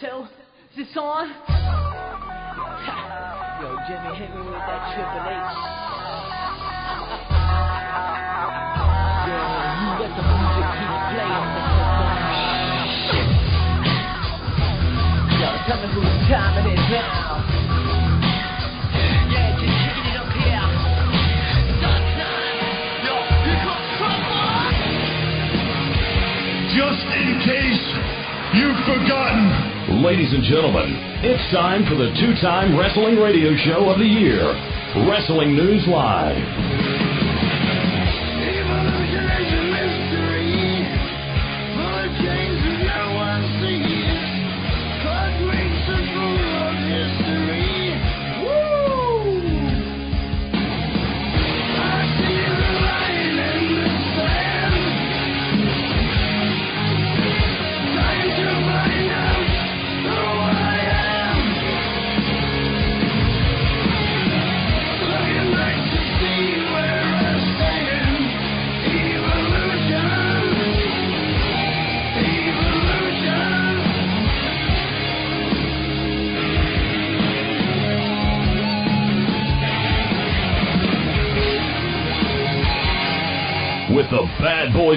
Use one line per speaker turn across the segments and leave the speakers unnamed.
Till, is this on? Yo, Jimmy, hit me with that Triple H. Yeah, you let the music keep playing. Yo, tell me whose time it is now. Yeah, just kicking it up here. Sunshine. Yo, here comes trouble.
Just in case you've forgotten.
Ladies and gentlemen, it's time for the two time wrestling radio show of the year Wrestling News Live.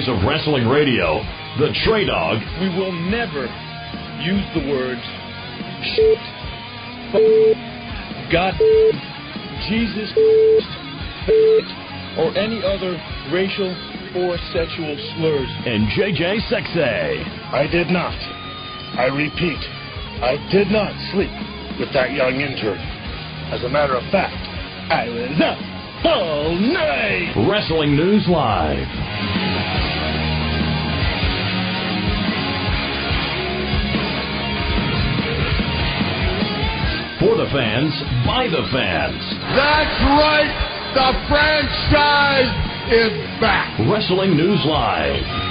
Bad boys of wrestling radio, the Trey Dog,
we will never use the words shit, f- God, Jesus, f- or any other racial or sexual slurs.
and JJ Sexay.
I did not. I repeat, I did not sleep with that young intern. As a matter of fact, I was up all night.
Wrestling News Live. For the fans, by the fans.
That's right. The franchise is back.
Wrestling News Live.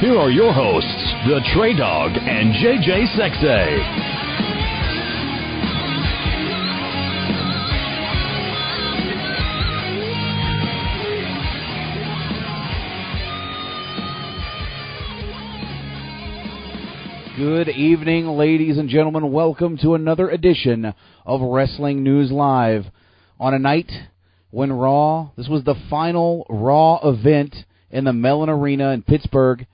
Here are your hosts, the Trey Dog and JJ Sexay.
Good evening, ladies and gentlemen. Welcome to another edition of Wrestling News Live. On a night when Raw, this was the final Raw event in the Mellon Arena in Pittsburgh,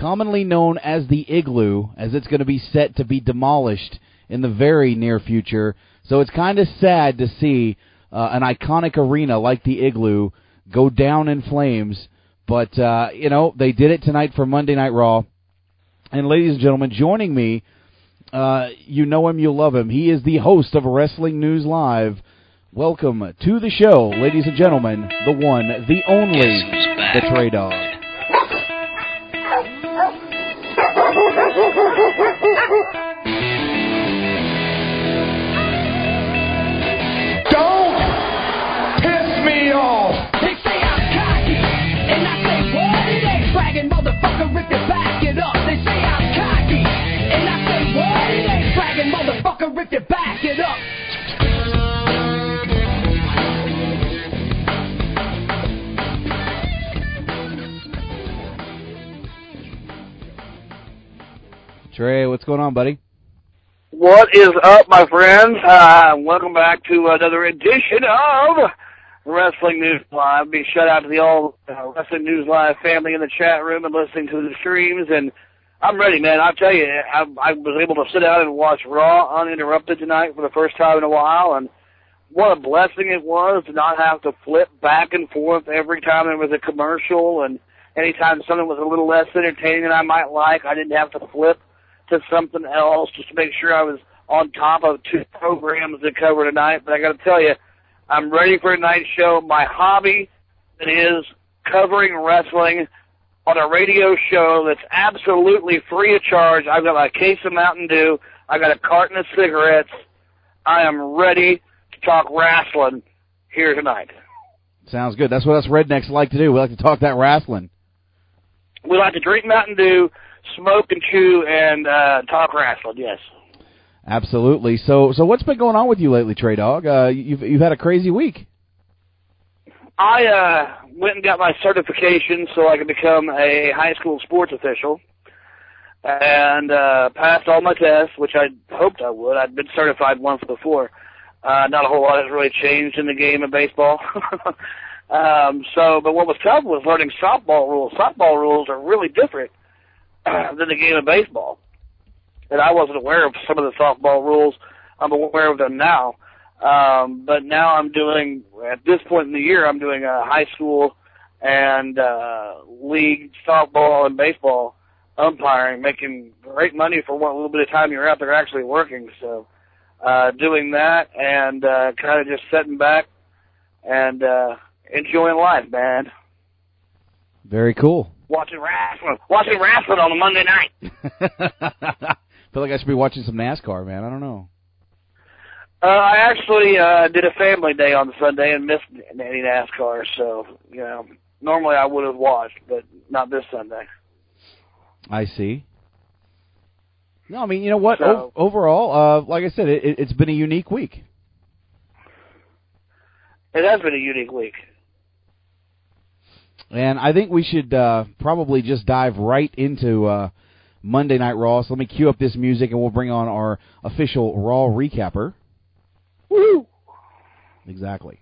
commonly known as the Igloo, as it's going to be set to be demolished in the very near future. So it's kind of sad to see uh, an iconic arena like the Igloo go down in flames. But, uh, you know, they did it tonight for Monday Night Raw. And ladies and gentlemen, joining me, uh, you know him, you love him. He is the host of Wrestling News Live. Welcome to the show, ladies and gentlemen, the one, the only, the Trey Dog.
It ain't bragging, motherfucker. If you back it up.
Trey, what's going on, buddy?
What is up, my friends? Uh, welcome back to another edition of Wrestling News Live. Big shout out to the all uh, Wrestling News Live family in the chat room and listening to the streams. And I'm ready, man. I'll tell you, I, I was able to sit down and watch Raw uninterrupted tonight for the first time in a while, and what a blessing it was to not have to flip back and forth every time there was a commercial, and anytime something was a little less entertaining than I might like, I didn't have to flip to something else just to make sure I was on top of two programs to cover tonight. But I got to tell you, I'm ready for tonight's show. My hobby is covering wrestling on a radio show that's absolutely free of charge. I've got my case of Mountain Dew. I got a carton of cigarettes. I am ready to talk wrestling here tonight.
Sounds good. That's what us rednecks like to do. We like to talk that wrestling.
We like to drink Mountain Dew, smoke and chew, and uh, talk wrestling. Yes.
Absolutely. So, so what's been going on with you lately, Trey Dog? Uh, you've you've had a crazy week.
I uh, went and got my certification so I could become a high school sports official, and uh, passed all my tests, which I hoped I would. I'd been certified once before. Uh, not a whole lot has really changed in the game of baseball. um, so, but what was tough was learning softball rules. Softball rules are really different than the game of baseball, and I wasn't aware of some of the softball rules. I'm aware of them now. Um, but now I'm doing, at this point in the year, I'm doing a high school and uh, league softball and baseball umpiring, making great money for what little bit of time you're out there actually working. So uh, doing that and uh, kind of just sitting back and uh, enjoying life, man.
Very cool.
Watching wrestling, watching wrestling on a Monday night.
Feel like I should be watching some NASCAR, man. I don't know.
Uh, I actually uh, did a family day on Sunday and missed any NASCAR, so you know normally I would have watched, but not this Sunday.
I see. No, I mean, you know what?
So-
O- overall, uh, like I said, it, it, it's been a unique week.
It has been a unique week.
And I think we should uh, probably just dive right into uh, Monday Night Raw. So let me cue up this music, and we'll bring on our official Raw recapper.
Woo!
Exactly.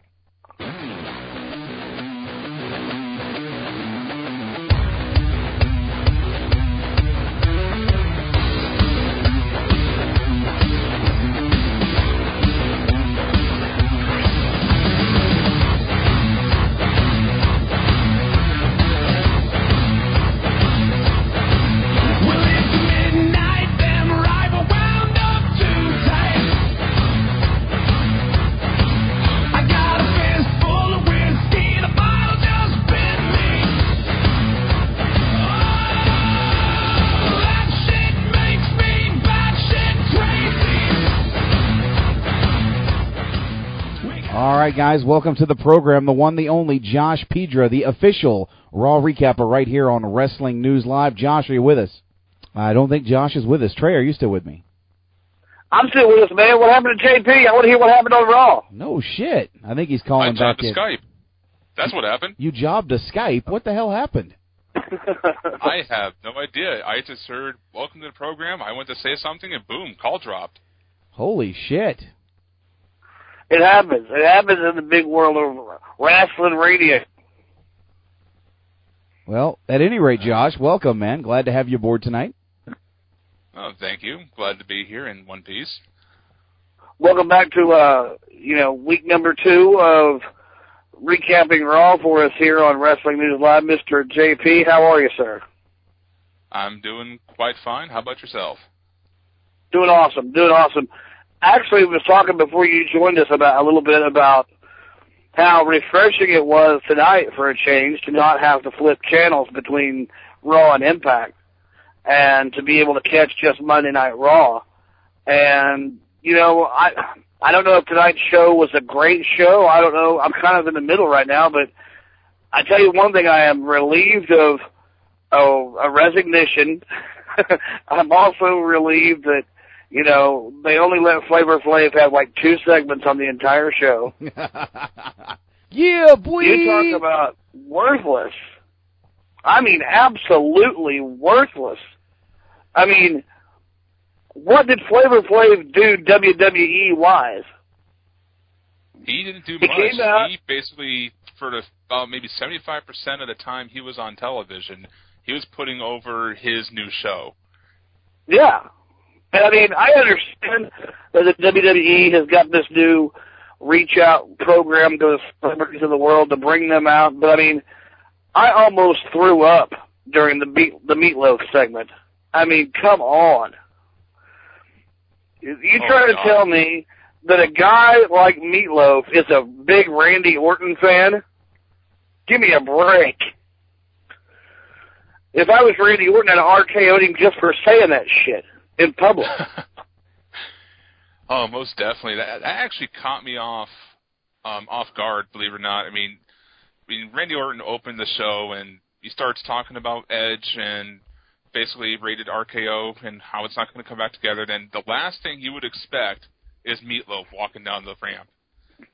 Guys, welcome to the program. The one, the only, Josh Pedra, the official Raw recapper, right here on Wrestling News Live. Josh, are you with us? I don't think Josh is with us. Trey, are you still with me?
I'm still with us, man. What happened to JP? I want to hear what happened on Raw.
No shit. I think he's
I
calling back
jobbed to
in.
Skype. That's what happened.
You jobbed to Skype. What the hell happened?
I have no idea. I just heard welcome to the program. I went to say something and boom, call dropped.
Holy shit.
It happens. It happens in the big world of wrestling radio.
Well, at any rate, Josh, welcome, man. Glad to have you aboard tonight.
Oh, thank you. Glad to be here in one piece.
Welcome back to uh, you know week number two of recapping Raw for us here on Wrestling News Live, Mr. JP. How are you, sir?
I'm doing quite fine. How about yourself?
Doing awesome. Doing awesome. Actually, was talking before you joined us about a little bit about how refreshing it was tonight for a change to not have to flip channels between Raw and Impact, and to be able to catch just Monday Night Raw. And you know, I I don't know if tonight's show was a great show. I don't know. I'm kind of in the middle right now, but I tell you one thing: I am relieved of oh, a resignation. I'm also relieved that you know they only let Flavor Flav have like two segments on the entire show.
yeah, boy.
You talk about worthless. I mean, absolutely worthless. I mean, what did Flavor Flav do WWE wise?
He didn't do
He
much.
came out-
He basically, for the uh, maybe 75% of the time he was on television, he was putting over his new show.
Yeah. And I mean, I understand that the WWE has got this new reach out program to the celebrities of the world to bring them out, but I mean, I almost threw up during the beat, the meatloaf segment. I mean, come on. You
Oh,
trying to
God.
tell me that a guy like Meatloaf is a big Randy Orton fan? Give me a break. If I was Randy Orton, I'd RKO'd him just for saying that shit in public.
oh, most definitely. That, that actually caught me off um, off guard. Believe it or not. I mean, I mean, Randy Orton opened the show and he starts talking about Edge and basically rated RKO and how it's not going to come back together. Then the last thing you would expect is Meatloaf walking down the ramp. You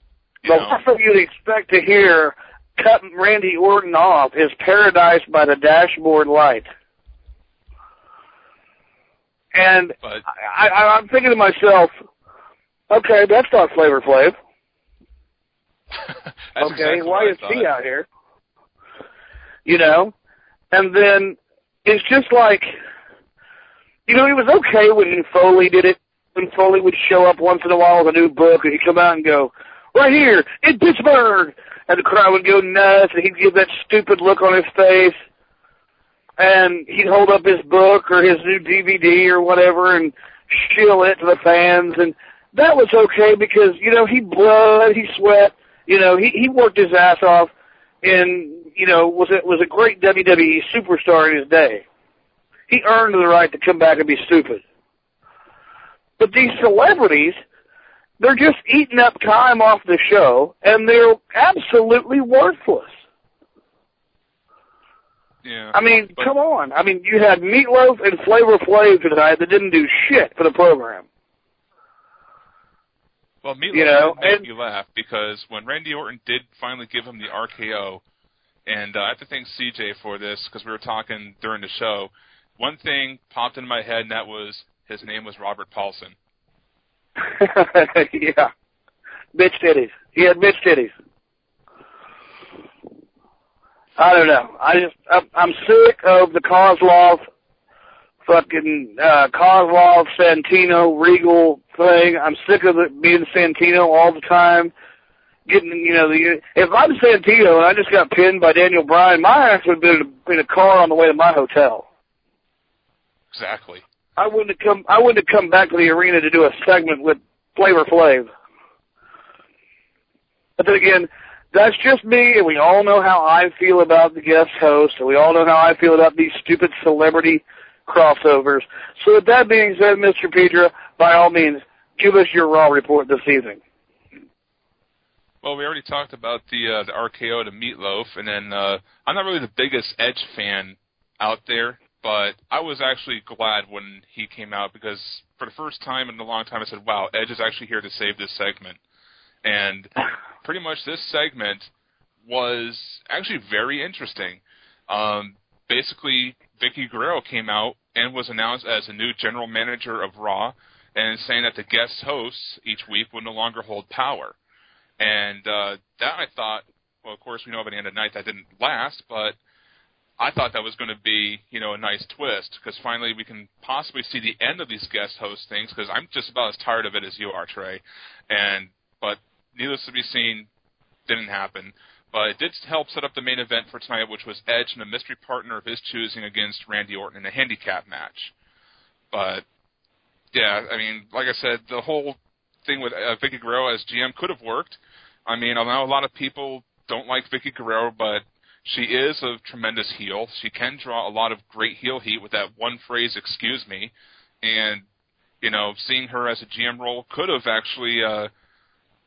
The
know?
last thing you'd expect to hear cutting Randy Orton off is Paradise by the Dashboard Light. And
But
I, I, I'm thinking to myself, okay, that's not Flavor Flav. okay,
exactly
why is he out here? You know? And then it's just like, you know, it was okay when Foley did it, when Foley would show up once in a while with a new book, and he'd come out and go, right here, in Pittsburgh! And the crowd would go nuts, and he'd give that stupid look on his face. And he'd hold up his book or his new DVD or whatever and shill it to the fans. And that was okay because, you know, he bled, he sweat, you know, he, he worked his ass off and, you know, was a, was a great WWE superstar in his day. He earned the right to come back and be stupid. But these celebrities, they're just eating up time off the show and they're absolutely worthless.
Yeah.
I mean,
But-
come on. I mean, you had Meatloaf and Flavor Flav tonight that didn't do shit for the program.
Well, Meatloaf
You know,
make
and-
me laugh because when Randy Orton did finally give him the RKO, and uh, I have to thank CJ for this because we were talking during the show. One thing popped in my head, and that was his name was Robert Paulson.
yeah. Bitch titties. He had bitch titties. I don't know. I just, I'm, I'm sick of the Kozlov fucking, uh, Kozlov, Santino, Regal thing. I'm sick of it being Santino all the time. Getting, you know, the, if I'm Santino and I just got pinned by Daniel Bryan, my ass would have been in a car on the way to my hotel.
Exactly.
I wouldn't have come. I wouldn't have come back to the arena to do a segment with Flavor Flav. But then again, that's just me, and we all know how I feel about the guest host, and we all know how I feel about these stupid celebrity crossovers. So with that being said, Mr. Pedra, by all means, give us your raw report this evening.
Well, we already talked about the uh, the RKO to Meatloaf, and then uh, I'm not really the biggest Edge fan out there, but I was actually glad when he came out because for the first time in a long time, I said, "Wow, Edge is actually here to save this segment." And pretty much this segment was actually very interesting. Um, basically, Vickie Guerrero came out and was announced as a new general manager of Raw, and saying that the guest hosts each week would no longer hold power. And uh, that I thought, well, of course, we know by the end of the night that didn't last, but I thought that was going to be, you know, a nice twist because finally we can possibly see the end of these guest host things because I'm just about as tired of it as you are, Trey. And but needless to be seen, didn't happen. But it did help set up the main event for tonight, which was Edge and a mystery partner of his choosing against Randy Orton in a handicap match. But yeah, I mean, like I said, the whole thing with uh, Vickie Guerrero as GM could have worked. I mean, I know a lot of people don't like Vickie Guerrero, but she is a tremendous heel. She can draw a lot of great heel heat with that one phrase, "Excuse me," and you know, seeing her as a GM role could have actually uh,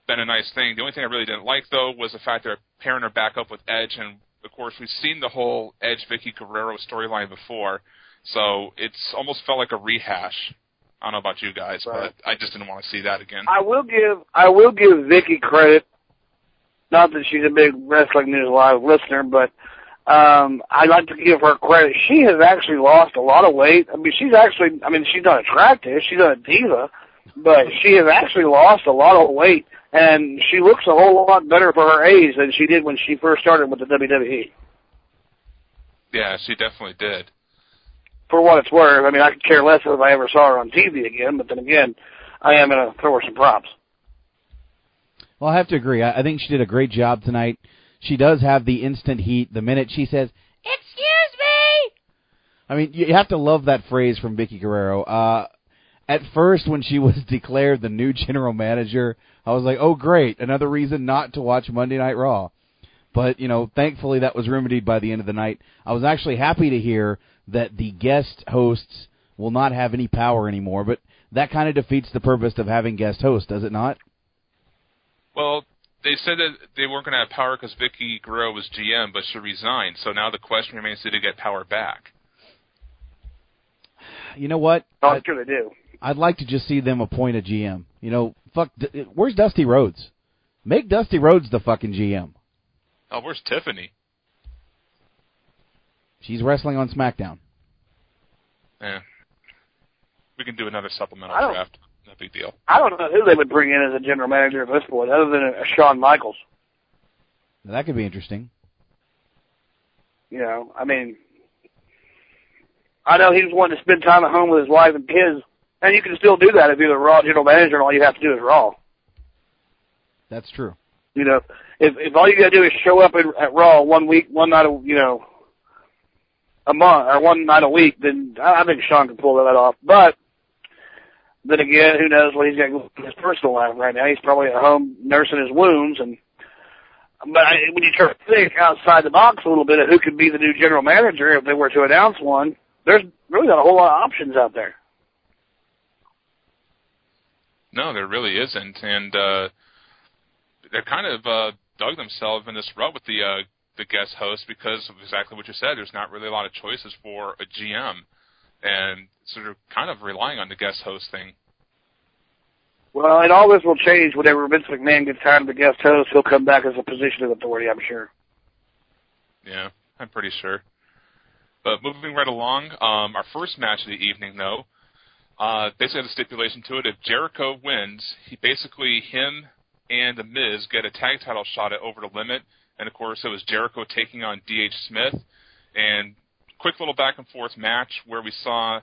been a nice thing. The only thing I really didn't like though was the fact they're pairing her back up with Edge, and of course we've seen the whole Edge Vickie Guerrero storyline before, so it's almost felt like a rehash. I don't know about you guys,
Right.
but I just didn't want to see that again.
I will give I will give Vickie credit. Not that she's a big Wrestling News Live listener, but um I'd like to give her credit. She has actually lost a lot of weight. I mean, she's actually I mean, she's not attractive. She's not a diva, but she has actually lost a lot of weight, and she looks a whole lot better for her age than she did when she first started with the. WWE.
Yeah, she definitely did.
For what it's worth, I mean, I could care less if I ever saw her on TV again. But then again, I am going to throw her some props.
Well, I have to agree. I, I think she did a great job tonight. She does have the instant heat. The minute she says, "Excuse me," I mean, you have to love that phrase from Vickie Guerrero. Uh, at first when she was declared the new general manager, I was like, "Oh great, another reason not to watch Monday Night Raw." But, you know, thankfully that was remedied by the end of the night. I was actually happy to hear that the guest hosts will not have any power anymore, but that kind of defeats the purpose of having guest hosts, does it not?
Well, they said that they weren't going to have power because Vickie Guerrero was GM, but she resigned. So now the question remains: Did they get power back?
You know what?
Oh,
I-
I'm sure they do.
I'd like to just see them appoint a GM. You know, fuck. Where's Dusty Rhodes? Make Dusty Rhodes the fucking GM.
Oh, where's Tiffany?
She's wrestling on SmackDown.
Yeah. We can do another supplemental
I
draft. No big deal.
I don't know who they would bring in as a general manager at this point, other than a Shawn Michaels.
Now, that could be interesting.
You know, I mean, I know he was wanting to spend time at home with his wife and kids, and you can still do that if you're the Raw general manager, and all you have to do is Raw.
That's true.
You know, if if all you got to do is show up at, at Raw one week, one night, a, you know, a month or one night a week, then I, I think Shawn can pull that off. But then again, who knows what he's got in his personal life right now? He's probably at home nursing his wounds, and but I, when you try to think outside the box a little bit of who could be the new general manager if they were to announce one, there's really not a whole lot of options out there.
No, there really isn't, and uh, they're kind of uh, dug themselves in this rut with the uh, the guest host because of exactly what you said. There's not really a lot of choices for a GM, and so they're kind of relying on the guest host thing.
Well, and all this will change whenever Vince McMahon gets tired of the guest host. He'll come back as a position of authority, I'm sure.
Yeah, I'm pretty sure. But moving right along, um, our first match of the evening, though, uh, basically has a stipulation to it. If Jericho wins, he basically him and the Miz get a tag title shot at Over the Limit, and of course it was Jericho taking on D.H. Smith, and quick little back and forth match where we saw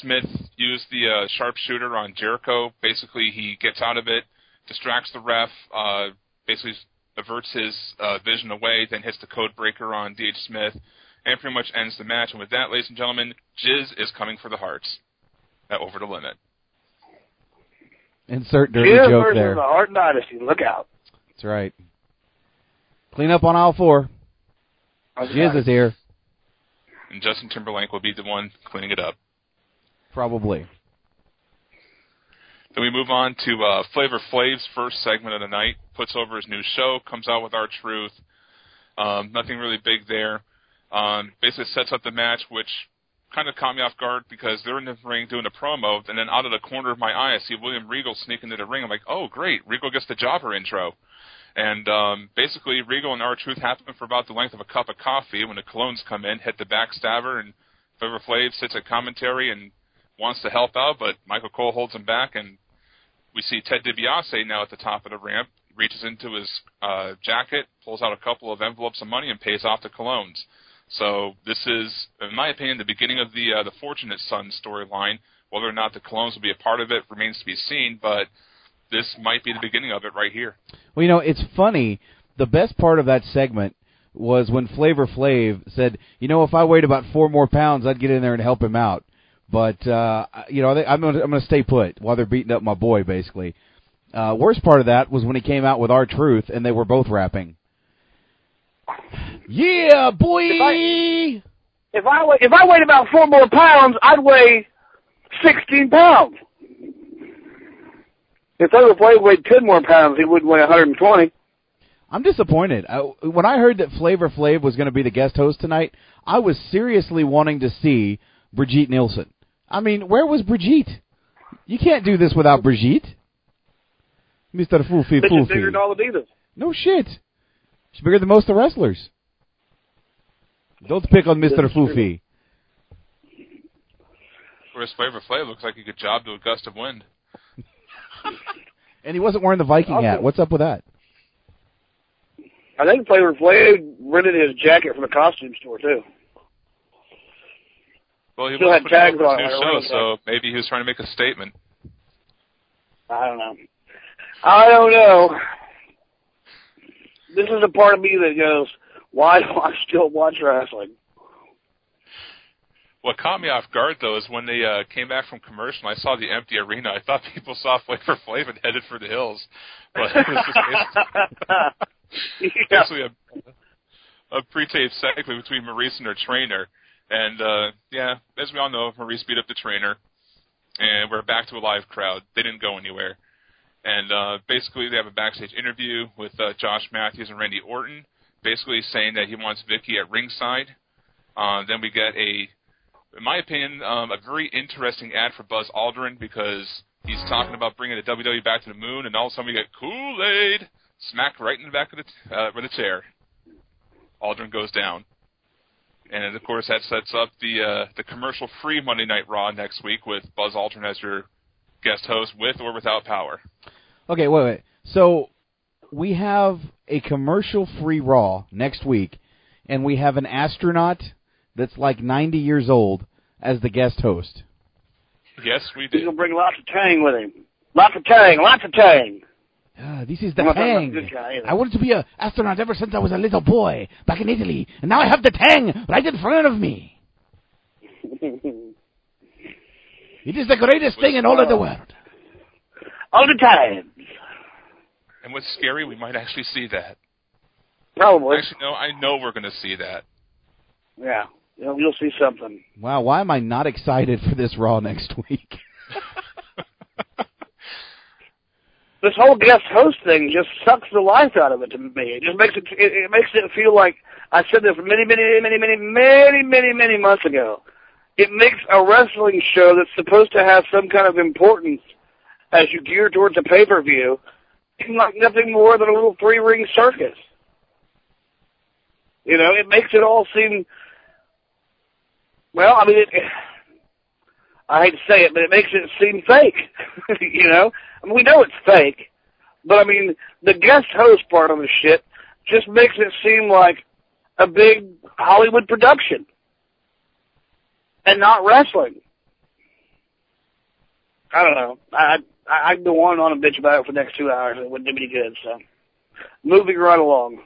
Smith use the uh, sharpshooter on Jericho. Basically, he gets out of it, distracts the ref, uh, basically averts his uh, vision away, then hits the code breaker on D.H. Smith, and pretty much ends the match. And with that, ladies and gentlemen, Jizz is coming for the Harts Over the Limit.
Insert dirty
Jim
joke
versus
there.
the Hart Dynasty. Look out.
That's right. Clean up on aisle four. Jizz is here.
And Justin Timberlake will be the one cleaning it up.
Probably.
Then we move on to uh, Flavor Flav's first segment of the night. Puts over his new show, comes out with our truth. Um, nothing really big there. Um, basically sets up the match, which kind of caught me off guard because they're in the ring doing a promo, and then out of the corner of my eye, I see William Regal sneak into the ring. I'm like, oh great, Regal gets the jobber intro. And um, basically, Regal and R-Truth happen for about the length of a cup of coffee when the Colóns come in, hit the backstabber, and Flavor Flav sits at commentary and wants to help out, but Michael Cole holds him back, and we see Ted DiBiase now at the top of the ramp, reaches into his uh, jacket, pulls out a couple of envelopes of money, and pays off the Colóns. So this is, in my opinion, the beginning of the uh, the Fortunate Son storyline. Whether or not the Colóns will be a part of it remains to be seen, but this might be the beginning of it right here.
Well, you know, it's funny. The best part of that segment was when Flavor Flav said, "You know, if I weighed about four more pounds, I'd get in there and help him out." But uh, you know, I'm gonna, I'm going to stay put while they're beating up my boy. Basically, uh, worst part of that was when he came out with R-Truth and they were both rapping. Yeah, boy.
If If I weigh, if I weighed about four more pounds, I'd weigh sixteen pounds. If Flavor Flav weighed ten more pounds, he wouldn't weigh 120.
I'm disappointed. I, when I heard that Flavor Flav was going to be the guest host tonight, I was seriously wanting to see Brigitte Nielsen. I mean, where was Brigitte? You can't do this without Brigitte. Mr. Foofy
Bitch is bigger
Foofy.
all the divas.
No shit. She's bigger than most of the wrestlers. Don't pick on Mr.
This is true.
Foofy.
Whereas Flavor Flav looks like he could job to a gust of wind.
And he wasn't wearing the Viking hat. What's up with that?
I think Flavor Flav rented his jacket from a costume store too.
Well, he
Still
was
had
putting
tags on
his
it,
new show,
remember
so maybe he was trying to make a statement.
I don't know. I don't know. This is a part of me that goes, why do I still watch wrestling?
What caught me off guard though is when they uh, came back from commercial. I saw the empty arena. I thought people saw Flavor Flav and headed for the hills, but it was just basically, basically a, a pre-taped segment between Maryse and her trainer. And uh, yeah, as we all know, Maryse beat up the trainer, and we're back to a live crowd. They didn't go anywhere. And uh, basically, they have a backstage interview with uh, Josh Matthews and Randy Orton, basically saying that he wants Vickie at ringside. Uh, then we get a, in my opinion, um, a very interesting ad for Buzz Aldrin because he's talking about bringing the WWE back to the moon, and all of a sudden we get Kool Aid smacked right in the back of the uh, with chair. Aldrin goes down, and of course that sets up the uh, the commercial free Monday Night Raw next week with Buzz Aldrin as your guest host with or without power.
Okay, wait, wait. So we have a commercial free Raw next week, and we have an astronaut that's like 90 years old as the guest host.
Yes, we do.
He's
did.
gonna bring lots of tang with him. Lots of tang, lots of tang.
Ah, this is the
I'm not talking about
tang.
guy.
I wanted to be an astronaut ever since I was a little boy back in Italy, and now I have the tang right in front of me. It is the greatest thing in all of the world.
All the time.
And what's scary, we might actually see that.
Probably.
Actually, no, I know we're going to see that.
Yeah. You'll, you'll see something.
Wow, why am I not excited for this Raw next week?
This whole guest host thing just sucks the life out of it to me. It just makes it, it, it makes it feel like I said this many, many, many, many, many, many, many months ago. It makes a wrestling show that's supposed to have some kind of importance as you gear towards a pay-per-view seem like nothing more than a little three-ring circus. You know, it makes it all seem, well, I mean, it, I hate to say it, but it makes it seem fake. you know, I mean, we know it's fake, but I mean, the guest host part of the shit just makes it seem like a big Hollywood production and not wrestling. I don't know. I I I'd go on and on bitch about it for the next two hours. It wouldn't do me good. So, moving right along.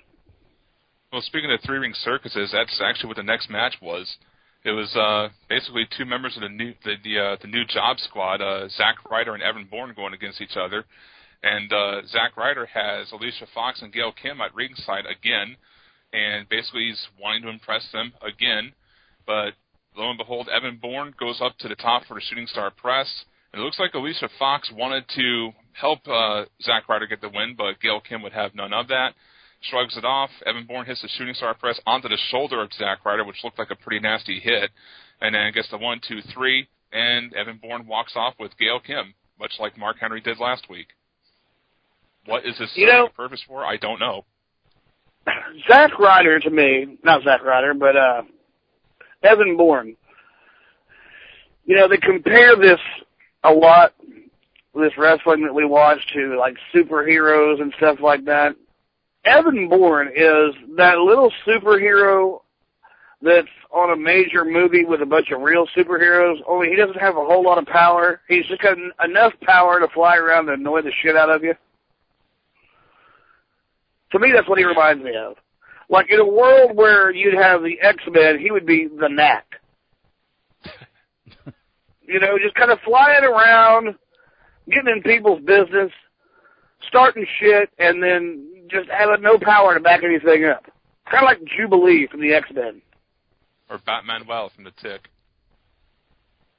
Well, speaking of three ring circuses, that's actually what the next match was. It was uh, basically two members of the new the the, uh, the new Job Squad, uh, Zack Ryder and Evan Bourne, going against each other. And uh, Zack Ryder has Alicia Fox and Gail Kim at ringside again, and basically he's wanting to impress them again. But lo and behold, Evan Bourne goes up to the top for the Shooting Star Press. It looks like Alicia Fox wanted to help uh, Zack Ryder get the win, but Gail Kim would have none of that. Shrugs it off. Evan Bourne hits the shooting star press onto the shoulder of Zack Ryder, which looked like a pretty nasty hit. And then gets the one, two, three, and Evan Bourne walks off with Gail Kim, much like Mark Henry did last week. What is this
You know-
purpose for? I don't know.
Zack Ryder to me, not Zack Ryder, but uh Evan Bourne. You know, they compare this a lot, this wrestling that we watch to like superheroes and stuff like that. Evan Bourne is that little superhero that's on a major movie with a bunch of real superheroes, only he doesn't have a whole lot of power. He's just got enough power to fly around and annoy the shit out of you. To me, that's what he reminds me of. Like in a world where you'd have the X-Men, he would be the Knack. You know, just kind of flying around, getting in people's business, starting shit, and then just having no power to back anything up. Kind of like Jubilee from the X-Men.
Or Batman Well from the Tick.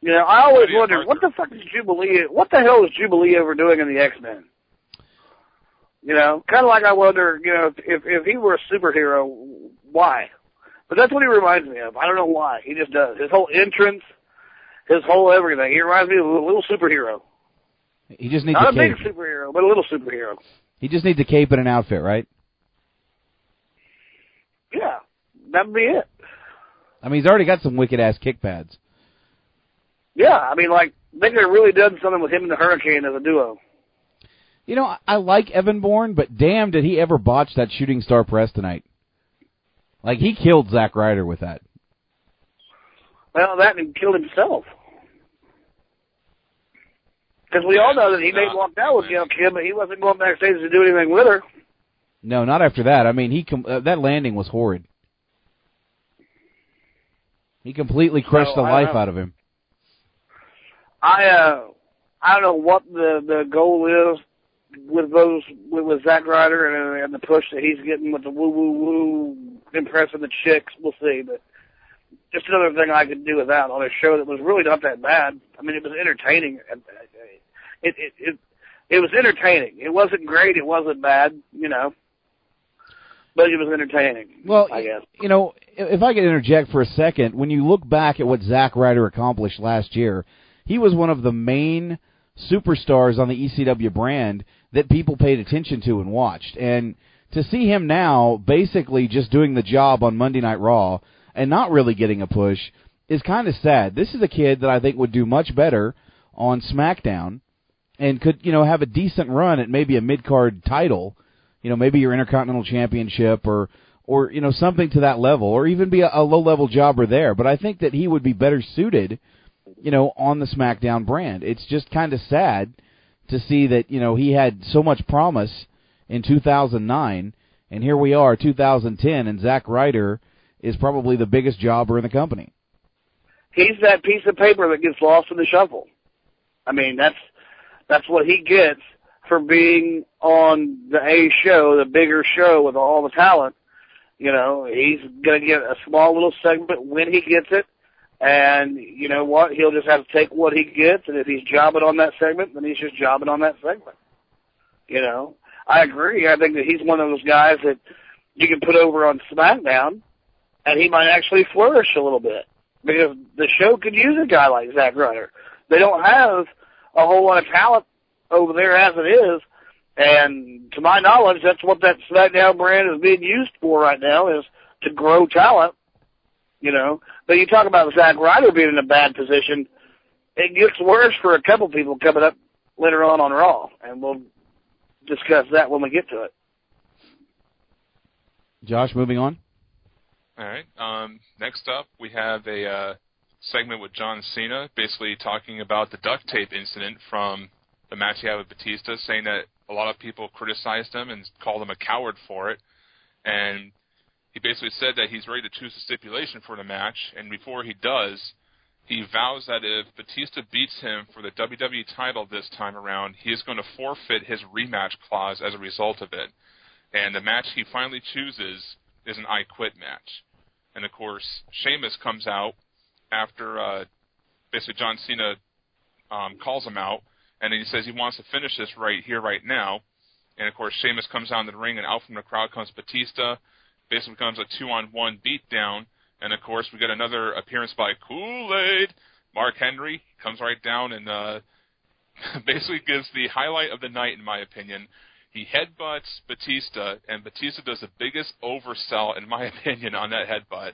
You know, I always
Lydia
wondered, what the fuck is Jubilee, what the hell is Jubilee ever doing in the X-Men? You know, kind of like I wonder, you know, if if he were a superhero, why? But that's what he reminds me of. I don't know why. He just does. His whole entrance, his whole everything. He reminds me of a little superhero.
He just needs
Not
a
a big superhero, but a little superhero.
He just needs a cape and an outfit, right?
Yeah, that'd be it.
I mean, he's already got some wicked ass kick pads.
Yeah, I mean, like they could have really done something with him and the Hurricane as a duo.
You know, I- I like Evan Bourne, but damn, did he ever botch that shooting star press tonight? Like he killed Zack Ryder with that.
Well, that and killed himself. Because we all know that he may have walked out with Gail Kim, but he wasn't going backstage to do anything with her.
No, not after that. I mean, he com- uh, that landing was horrid. He completely crushed
So,
the life
know.
out of him.
I uh I don't know what the the goal is with those with, with Zack Ryder and, and the push that he's getting with the woo woo woo impressing the chicks. We'll see, but just another thing I could do with that on a show that was really not that bad. I mean, it was entertaining. Uh, it it it it was entertaining. It wasn't great. It wasn't bad. You know. But it was entertaining.
Well,
I guess.
you know, if I could interject for a second, when you look back at what Zack Ryder accomplished last year, he was one of the main superstars on the ECW brand that people paid attention to and watched. And to see him now basically just doing the job on Monday Night Raw and not really getting a push is kind of sad. This is a kid that I think would do much better on SmackDown and could, you know, have a decent run at maybe a mid-card title, you know, maybe your Intercontinental Championship or or you know something to that level or even be a, a low-level jobber there, but I think that he would be better suited, you know, on the SmackDown brand. It's just kind of sad to see that, you know, he had so much promise in 2009 and here we are 2010 and Zack Ryder is probably the biggest jobber in the company.
he's that piece of paper that gets lost in the shuffle. I mean, that's that's what he gets for being on the A show, the bigger show with all the talent. You know, he's gonna get a small little segment when he gets it, and you know what? He'll just have to take what he gets, and if he's jobbing on that segment, then he's just jobbing on that segment. You know, I agree. I think that he's one of those guys that you can put over on SmackDown, and he might actually flourish a little bit because the show could use a guy like Zack Ryder. They don't have a whole lot of talent over there as it is, and to my knowledge, that's what that SmackDown brand is being used for right now is to grow talent. You know, but you talk about Zack Ryder being in a bad position, it gets worse for a couple people coming up later on on Raw, and we'll discuss that when we get to it.
Josh, moving on.
All right. Um, next up, we have a uh, segment with John Cena, basically talking about the duct tape incident from the match he had with Batista, saying that a lot of people criticized him and called him a coward for it. And he basically said that he's ready to choose a stipulation for the match, and before he does, he vows that if Batista beats him for the WWE title this time around, he is going to forfeit his rematch clause as a result of it. And the match he finally chooses is an I Quit match. And of course, Sheamus comes out after uh, basically John Cena um, calls him out, and then he says he wants to finish this right here, right now. And of course, Sheamus comes down to the ring, and out from the crowd comes Batista. Basically becomes a two-on-one beatdown. And of course, we get another appearance by Kool-Aid. Mark Henry comes right down and uh, basically gives the highlight of the night, in my opinion. He headbutts Batista, and Batista does the biggest oversell, in my opinion, on that headbutt.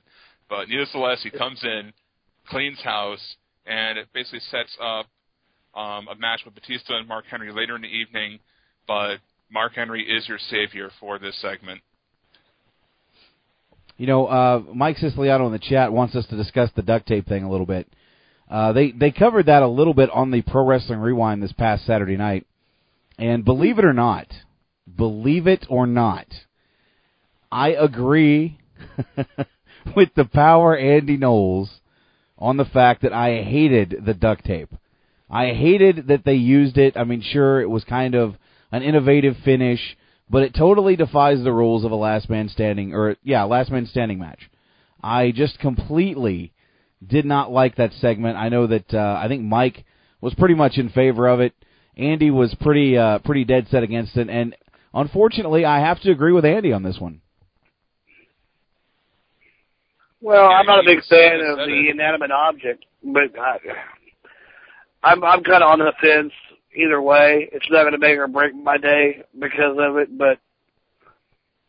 But nevertheless, he comes in, cleans house, and it basically sets up um, a match with Batista and Mark Henry later in the evening. But Mark Henry is your savior for this segment.
You know, uh, Mike Siciliano in the chat wants us to discuss the duct tape thing a little bit. Uh, they they covered that a little bit on the Pro Wrestling Rewind this past Saturday night, and believe it or not, believe it or not, I agree with the power Andy Knowles on the fact that I hated the duct tape. I hated that they used it. I mean, sure, it was kind of an innovative finish, but it totally defies the rules of a last man standing or yeah, last man standing match. I just completely did not like that segment. I know that uh, I think Mike was pretty much in favor of it. Andy was pretty uh, pretty dead set against it, and unfortunately, I have to agree with Andy on this one.
Well,
Yeah,
I'm not a big fan
said
of
it.
the inanimate object, but I, I'm I'm kind of on the fence either way. It's not going to make or break my day because of it, but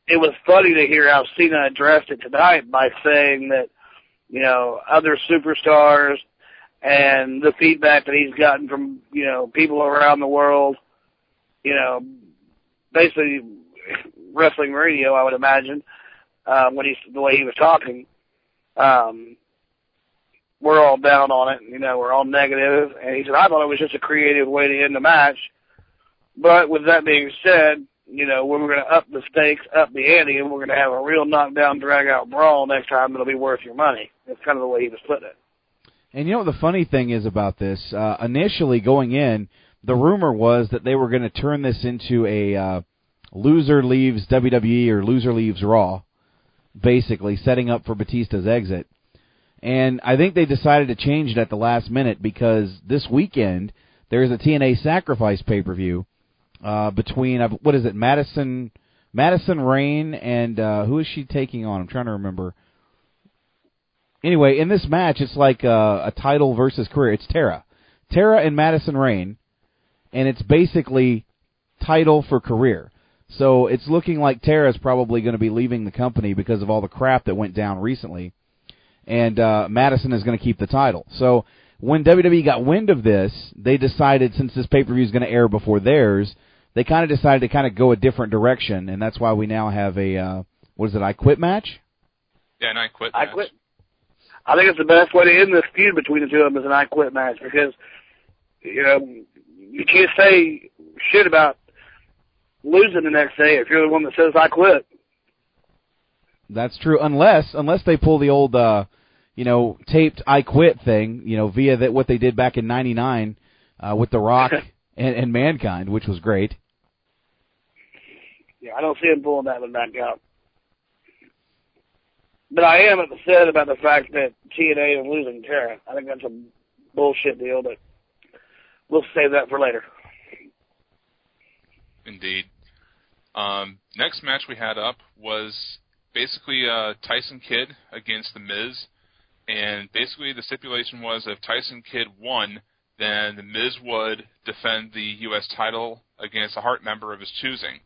it was funny to hear how Cena addressed it tonight by saying that you know other superstars and the feedback that he's gotten from you know people around the world, you know, basically wrestling radio, I would imagine, uh, when he's the way he was talking um, we're all down on it. You know, we're all negative. And he said, I thought it was just a creative way to end the match. But with that being said, you know, we're going to up the stakes, up the ante, and we're going to have a real knockdown, drag out brawl next time. It'll be worth your money. That's kind of the way he was putting it.
And you know what the funny thing is about this? Uh, initially, going in, the rumor was that they were going to turn this into a uh, loser leaves WWE or loser leaves Raw, basically setting up for Batista's exit. And I think they decided to change it at the last minute because this weekend there is a TNA Sacrifice pay per view uh, between uh, what is it, Madison Madison Rayne and uh, who is she taking on? I'm trying to remember. Anyway, in this match, it's like uh, a title versus career. It's Tara, Tara and Madison Rayne, and it's basically title for career. So it's looking like Tara's probably going to be leaving the company because of all the crap that went down recently, and uh, Madison is going to keep the title. So when WWE got wind of this, they decided since this pay per view is going to air before theirs, they kind of decided to kind of go a different direction, and that's why we now have a uh, what is it? I quit match.
Yeah, and I quit.
I
match.
quit. I think it's the best way to end this feud between the two of them is an I quit match because, you know, you can't say shit about losing the next day if you're the one that says I quit.
That's true, unless unless they pull the old uh, you know taped I quit thing, you know, via that what they did back in '99 uh, with The Rock and, and Mankind, which was great.
Yeah, I don't see him pulling that one back out. But I am upset about the fact that TNA is losing Tara. I think that's a bullshit deal, but we'll save that for later.
Indeed. Um, next match we had up was basically uh, Tyson Kidd against The Miz, and basically the stipulation was if Tyson Kidd won, then The Miz would defend the U.S. title against a Hart member of his choosing.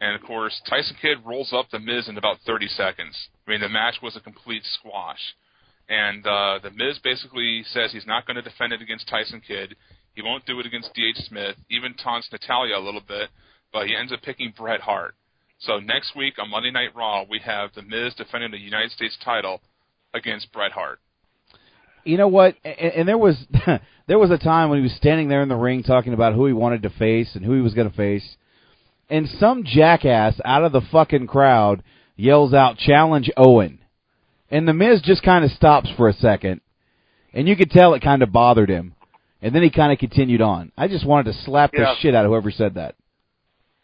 And of course, Tyson Kidd rolls up The Miz in about 30 seconds. I mean, the match was a complete squash. And uh, The Miz basically says he's not going to defend it against Tyson Kidd. He won't do it against D.H. Smith, even taunts Natalya a little bit, but he ends up picking Bret Hart. So next week on Monday Night Raw, we have The Miz defending the United States title against Bret Hart.
You know what? And, and there was there was a time when he was standing there in the ring talking about who he wanted to face and who he was going to face, and some jackass out of the fucking crowd yells out, "Challenge Owen," and the Miz just kind of stops for a second, and you could tell it kind of bothered him, and then he kind of continued on. I just wanted to slap
Yeah.
the shit out of whoever said that.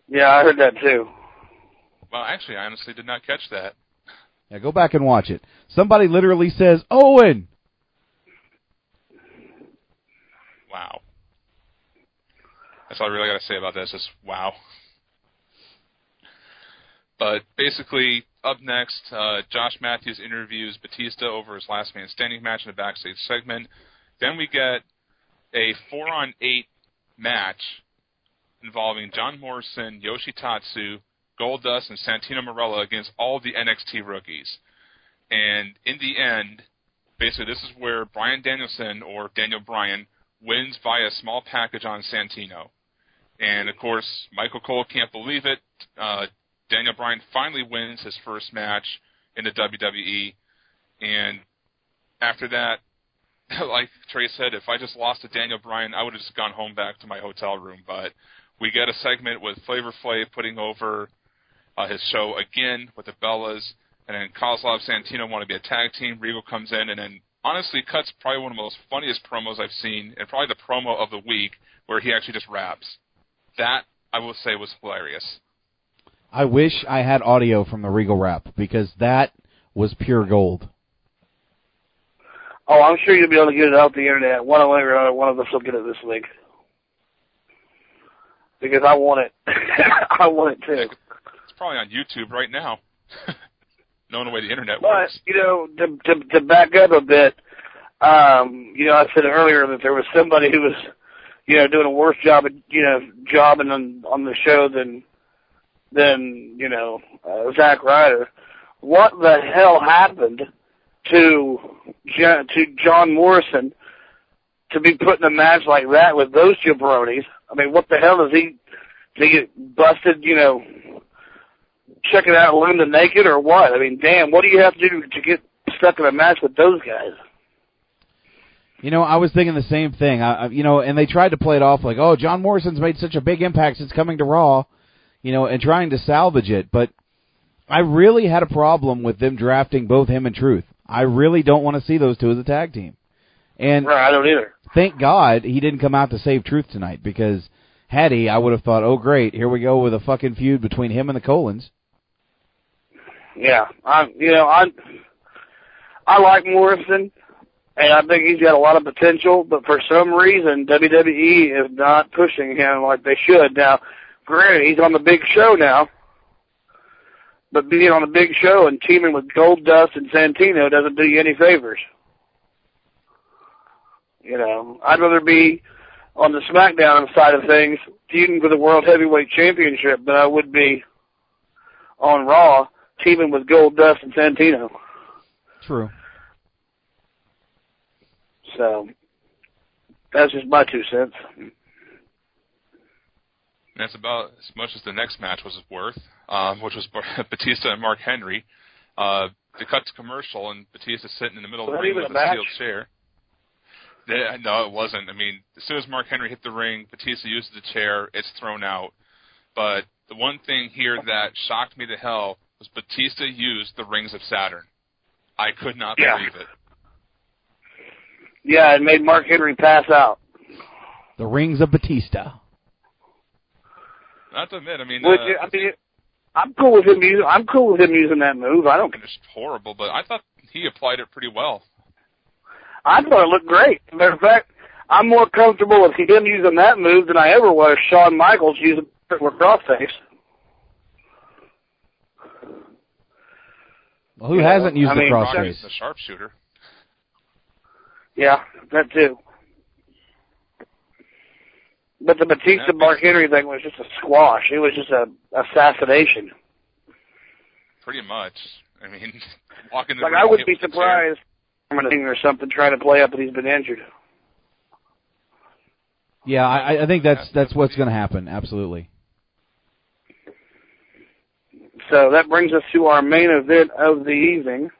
Yeah, I heard that too.
Well, actually, I honestly did not catch that.
Yeah, go back and watch it. Somebody literally says, "Owen."
Wow. That's all I really got to say about this. Is wow. But basically, up next, uh, Josh Matthews interviews Batista over his last man standing match in a backstage segment. Then we get a four on eight match involving John Morrison, Yoshitatsu, Goldust, and Santino Marella against all the NXT rookies. And in the end, basically, this is where Bryan Danielson or Daniel Bryan wins via small package on Santino. And of course, Michael Cole can't believe it. Uh, Daniel Bryan finally wins his first match in the WWE. And after that, like Trey said, if I just lost to Daniel Bryan, I would have just gone home back to my hotel room. But we get a segment with Flavor Flav putting over uh, his show again with the Bellas. And then Kozlov Santino want to be a tag team. Regal comes in and then honestly cuts probably one of the most funniest promos I've seen, and probably the promo of the week, where he actually just raps. That I will say was hilarious.
I wish I had audio from the Regal rap because that was pure gold.
Oh, I'm sure you'll be able to get it out the internet. One way or another, one of us will get it this week. Because I want it. I want it too.
It's probably on YouTube right now. Knowing the way the internet
But
works.
you know, to to, to back up a bit, um, you know, I said earlier that there was somebody who was, you know, doing a worse job, at, you know, jobbing on on the show than than you know uh, Zack Ryder. What the hell happened to to John Morrison to be put in a match like that with those jabronis? I mean, what the hell is he? Did he get busted? You know, checking out Linda naked or what? I mean, damn, what do you have to do to get stuck in a match with those guys?
You know, I was thinking the same thing. I, you know, and they tried to play it off like, "Oh, John Morrison's made such a big impact since coming to Raw." you know, and trying to salvage it. But I really had a problem with them drafting both him and Truth. I really don't want to see those two as a tag team. And
Right, I don't either.
thank God he didn't come out to save Truth tonight because had he, I would have thought, oh great, here we go with a fucking feud between him and the Colóns.
Yeah, I you know I I like Morrison, and I think he's got a lot of potential. But for some reason, WWE is not pushing him like they should. Now, granted, he's on the big show now, but being on the big show and teaming with Goldust and Santino doesn't do you any favors. You know, I'd rather be on the SmackDown side of things, feuding for the World Heavyweight Championship, than I would be on Raw teaming with Goldust and Santino.
True.
So that's just my two cents.
That's about as much as the next match was worth, um, which was Batista and Mark Henry. Uh, they cut to commercial, and Batista sitting in the middle of the ring with
a
a
match?
steel chair. Yeah, no, it wasn't. I mean, as soon as Mark Henry hit the ring, Batista uses the chair. It's thrown out. But the one thing here that shocked me to hell was Batista used the rings of Saturn. I could not
Yeah.
believe it.
Yeah, it made Mark Henry pass out.
The Rings of Batista.
Not to admit, I mean,
Which
uh,
I mean, I'm cool with him using. I'm cool with him using that move. I don't.
it's horrible, but I thought he applied it pretty well.
I thought it looked great. Matter of fact, I'm more comfortable with him using that move than I ever was Shawn Michaels using with crossface.
Well, who
Yeah,
hasn't used
I
the
mean,
Rock
crossface?
is the sharpshooter.
Yeah, that too. But the Batista
That
Mark Henry thing was just a squash. It was just a assassination.
Pretty much. I mean, walking the
Like I would
hit
be
with the chair.
surprised or something trying to play up that he's been injured.
Yeah, I, I think that's that's what's going to happen. Absolutely.
So that brings us to our main event of the evening.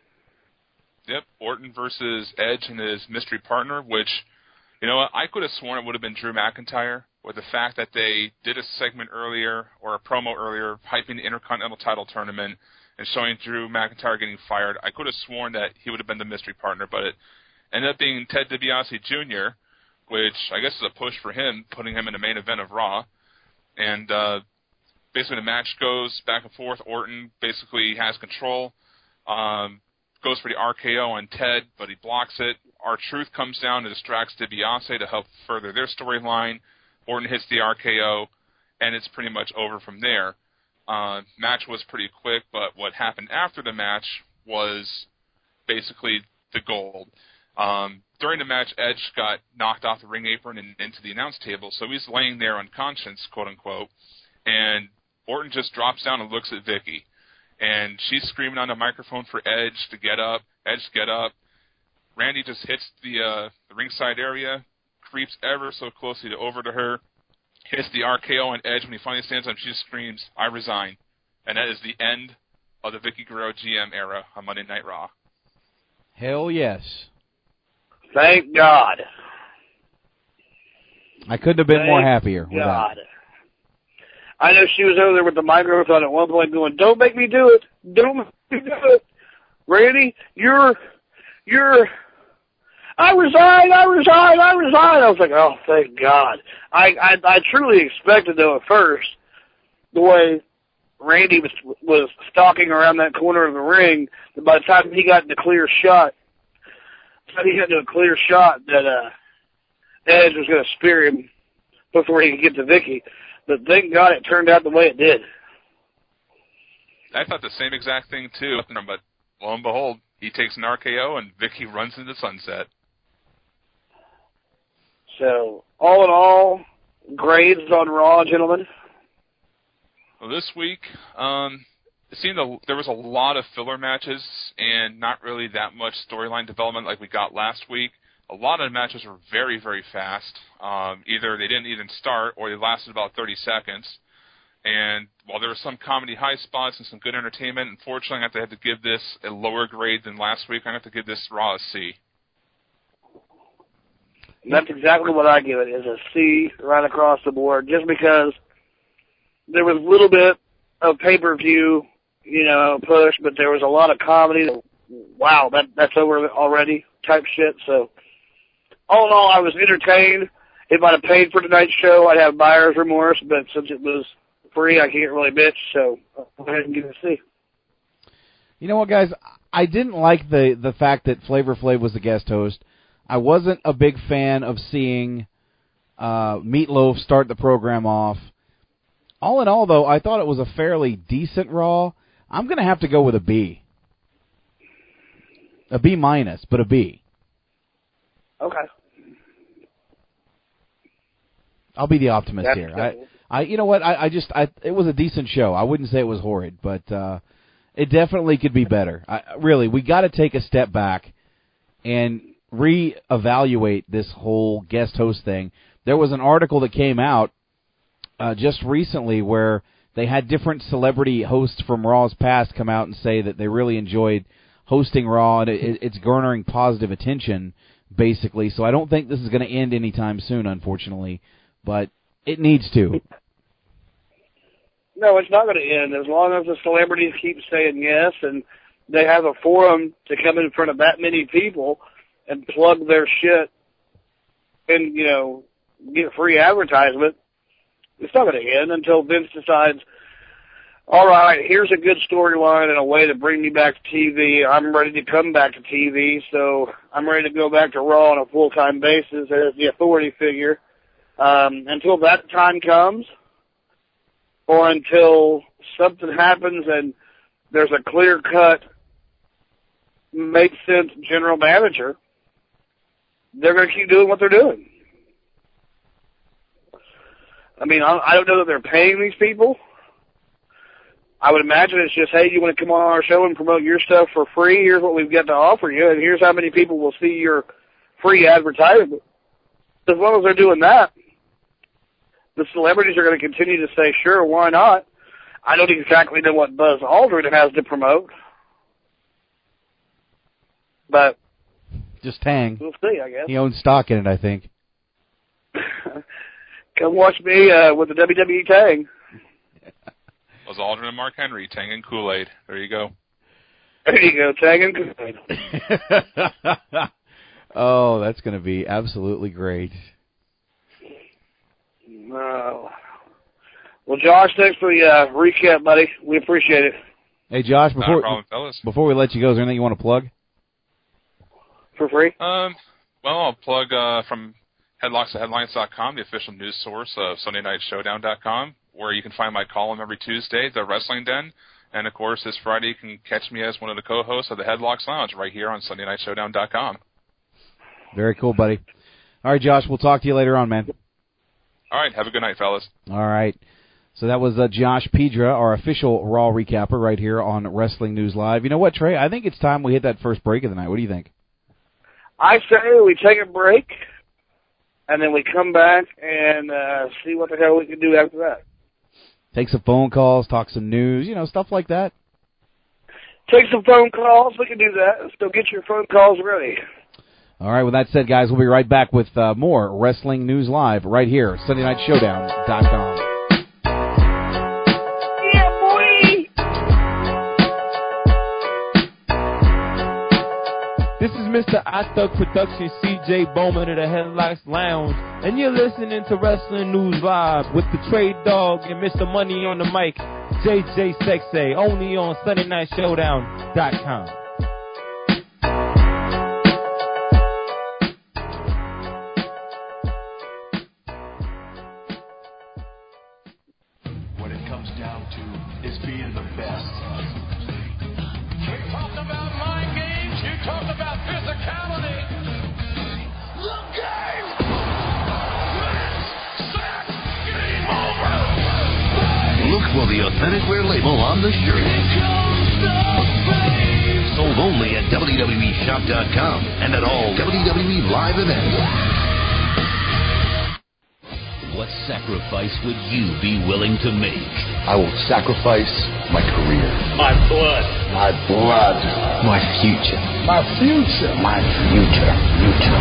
Yep, Orton versus Edge and his mystery partner, which, you know I could have sworn it would have been Drew McIntyre, with the fact that they did a segment earlier, or a promo earlier, hyping the Intercontinental title tournament and showing Drew McIntyre getting fired. I could have sworn that he would have been the mystery partner, but it ended up being Ted DiBiase Jr., which I guess is a push for him, putting him in the main event of Raw. And uh, basically the match goes back and forth. Orton basically has control. Um, goes for the RKO on Ted, but he blocks it. Our Truth comes down and distracts DiBiase to help further their storyline. Orton hits the RKO, and it's pretty much over from there. Uh, match was pretty quick, but what happened after the match was basically the gold. Um, during the match, Edge got knocked off the ring apron and into the announce table, so he's laying there unconscious, quote unquote, and Orton just drops down and looks at Vickie and she's screaming on the microphone for Edge to get up. Edge get up. Randy just hits the uh, the ringside area, creeps ever so closely to over to her, hits the RKO on Edge. When he finally stands up, she just screams, "I resign," and that is the end of the Vickie Guerrero GM era on Monday Night Raw.
Hell yes.
Thank God.
I couldn't have been more happier.
God. I know she was over there with the microphone at one point going, "Don't make me do it. Don't make me do it, Randy. You're, you're." I resign. I resign. I resign. I was like, "Oh, thank God." I I, I truly expected though at first the way Randy was was stalking around that corner of the ring that by the time he got into clear shot, he got into a clear shot that uh Edge was going to spear him before he could get to Vickie. But thank God it turned out the way it did.
I thought the same exact thing too, but lo and behold, he takes an RKO and Vickie runs into sunset.
So all in all, grades on Raw, gentlemen.
Well, this week, um, it seemed a, there was a lot of filler matches and not really that much storyline development like we got last week. A lot of the matches were very, very fast. Um, either they didn't even start or they lasted about 30 seconds. And while there were some comedy high spots and some good entertainment, unfortunately, I have to have to give this a lower grade than last week. I have to give this Raw a C.
That's exactly what I give it, is a C right across the board, just because there was a little bit of pay per view, you know, push, but there was a lot of comedy. Wow, that that's over already type shit. So all in all, I was entertained. If I'd have paid for tonight's show, I'd have buyer's remorse. But since it was free, I can't really bitch. So I'll go ahead and give it a C.
You know what, guys? I didn't like the the fact that Flavor Flav was the guest host. I wasn't a big fan of seeing uh, Meatloaf start the program off. All in all, though, I thought it was a fairly decent Raw. I'm going to have to go with a B. A B minus, but a B.
Okay.
I'll be the optimist
That's
here. I. I, you know what? I, I just, I, it was a decent show. I wouldn't say it was horrid, but uh, it definitely could be better. I, really, we got to take a step back and reevaluate this whole guest host thing. There was an article that came out uh, just recently where they had different celebrity hosts from Raw's past come out and say that they really enjoyed hosting Raw and it, it's garnering positive attention, basically. So I don't think this is going to end anytime soon, unfortunately, but it needs to.
No, it's not going to end as long as the celebrities keep saying yes and they have a forum to come in front of that many people and plug their shit and you know get free advertisement. It's not going to end until Vince decides. All right, here's a good storyline and a way to bring me back to TV. I'm ready to come back to TV, so I'm ready to go back to Raw on a full time basis as the authority figure. Um, until that time comes, or until something happens and there's a clear cut, makes sense general manager, they're going to keep doing what they're doing. I mean, I, don't know that they're paying these people. I would imagine it's just, hey, you want to come on our show and promote your stuff for free? Here's what we've got to offer you, and here's how many people will see your free advertisement. As long as they're doing that, the celebrities are going to continue to say, sure, why not? I don't exactly know what Buzz Aldrin has to promote, but
Just Tang.
we'll see, I guess.
He owns stock in it, I think.
Come watch me uh, with the WWE tag.
Was Aldrin and Mark Henry, Tang and Kool Aid. There you go.
There you go, tag and Kool-Aid.
oh, that's going to be absolutely great.
Oh. Well, Josh, thanks for the uh, recap, buddy. We appreciate it.
Hey, Josh,
Not a
before
problem, fellas.
before we let you go, is there anything you want to plug?
For free?
Um, well, I'll plug uh, from headlocks to headlines.com, the official news source of SundayNightShowdown.com, where you can find my column every Tuesday, The Wrestling Den. And, of course, this Friday you can catch me as one of the co-hosts of the Headlocks Lounge right here on SundayNightShowdown.com.
Very cool, buddy. All right, Josh, we'll talk to you later on, man.
All right, have a good night, fellas.
All right. So that was uh, Josh Pedra, our official Raw recapper, right here on Wrestling News Live. You know what, Trey? I think it's time we hit that first break of the night. What do you think?
I say we take a break, and then we come back and uh, see what the hell we can do after that.
Take some phone calls, talk some news, you know, stuff like that.
Take some phone calls. We can do that. So get your phone calls ready.
All right, with that said, guys, we'll be right back with uh, more Wrestling News Live right here, Sunday SundayNightShowdown.com.
Yeah,
This is Mr. I Thug Production, CJ Bowman of the Headlocks Lounge, and you're listening to Wrestling News Live with the Trey Dog and Mr. Money on the mic, JJ Sexay, only on SundayNightShowdown.com.
the
authentic wear label on the shirt. Sold only at WWEshop.com and at all WWE live events. What sacrifice would you be willing to make?
I will sacrifice my career.
My blood.
My blood. My future.
My future.
My future. Future.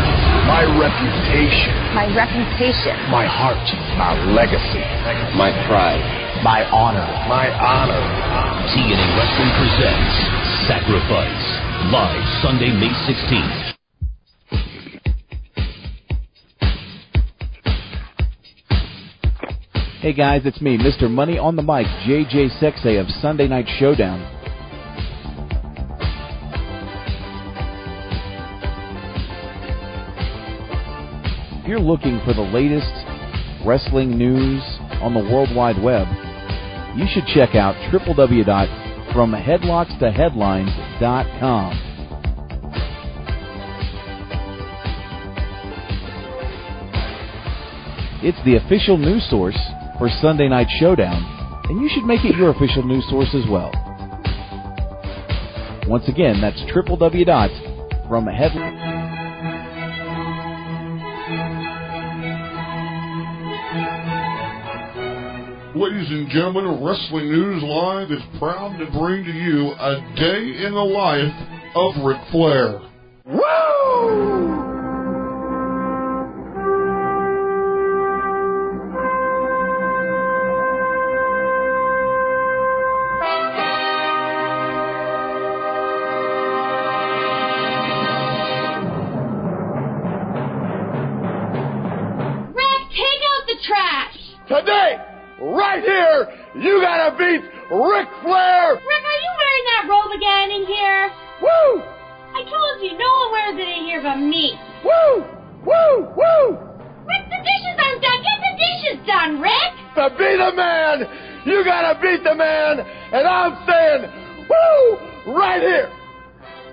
My reputation.
My reputation.
My heart. My legacy. My pride. My honor. My honor.
TNA Wrestling presents Sacrifice. Live Sunday, May 16th.
Hey guys, it's me, Mr. Money on the Mic, JJ Sexay of Sunday Night Showdown. If you're looking for the latest wrestling news on the World Wide Web, you should check out www.fromheadlockstoheadlines.com. It's the official news source for Sunday Night Showdown, and you should make it your official news source as well. Once again, that's www.fromhead.
Ladies and gentlemen, Wrestling News Live is proud to bring to you a day in the life of Ric Flair.
Woo! Here, you gotta beat Ric Flair!
Rick, are you wearing that robe again in here?
Woo!
I told you, no one wears it in here but me.
Woo! Woo! Woo!
Rick, the dishes aren't done. Get the dishes done, Rick!
To be the man, you gotta beat the man, and I'm saying, woo! Right here,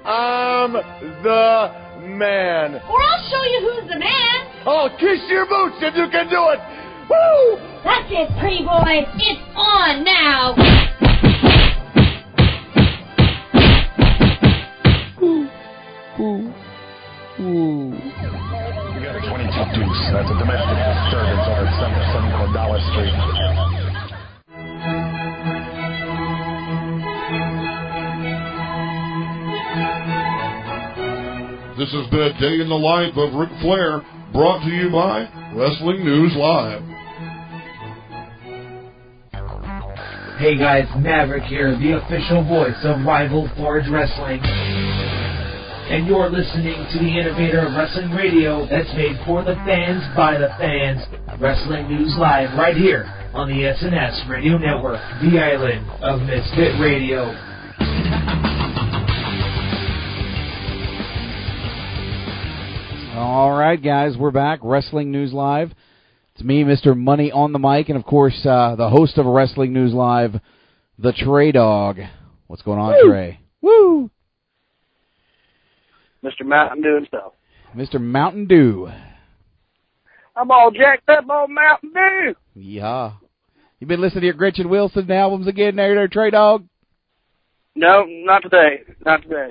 I'm the man.
Or I'll show you who's the man.
I'll kiss your boots if you can do it. Woo!
That's it, pretty boy. It's on now. Ooh. Ooh. Ooh.
We got a 22 deuce. That's a domestic disturbance over at 77 Cordala Street.
This has been a day in the life of Ric Flair, brought to you by Wrestling News Live.
Hey guys, Maverick here, the official voice of Rival Forge Wrestling. And you're listening to the innovator of wrestling radio that's made for the fans by the fans. Wrestling News Live right here on the SNS Radio Network, the island of Misfit Radio.
All right, guys, we're back. Wrestling News Live. It's me, Mr. Money on the mic, and of course, uh, the host of Wrestling News Live, the Trey Dog. What's going on,
Woo!
Trey? Woo!
Mr. Mountain Dew himself.
Mr. Mountain Dew.
I'm all jacked up on Mountain Dew.
Yeah. You been listening to your Gretchen Wilson albums again there, there, Trey Dog?
No, not today. Not today.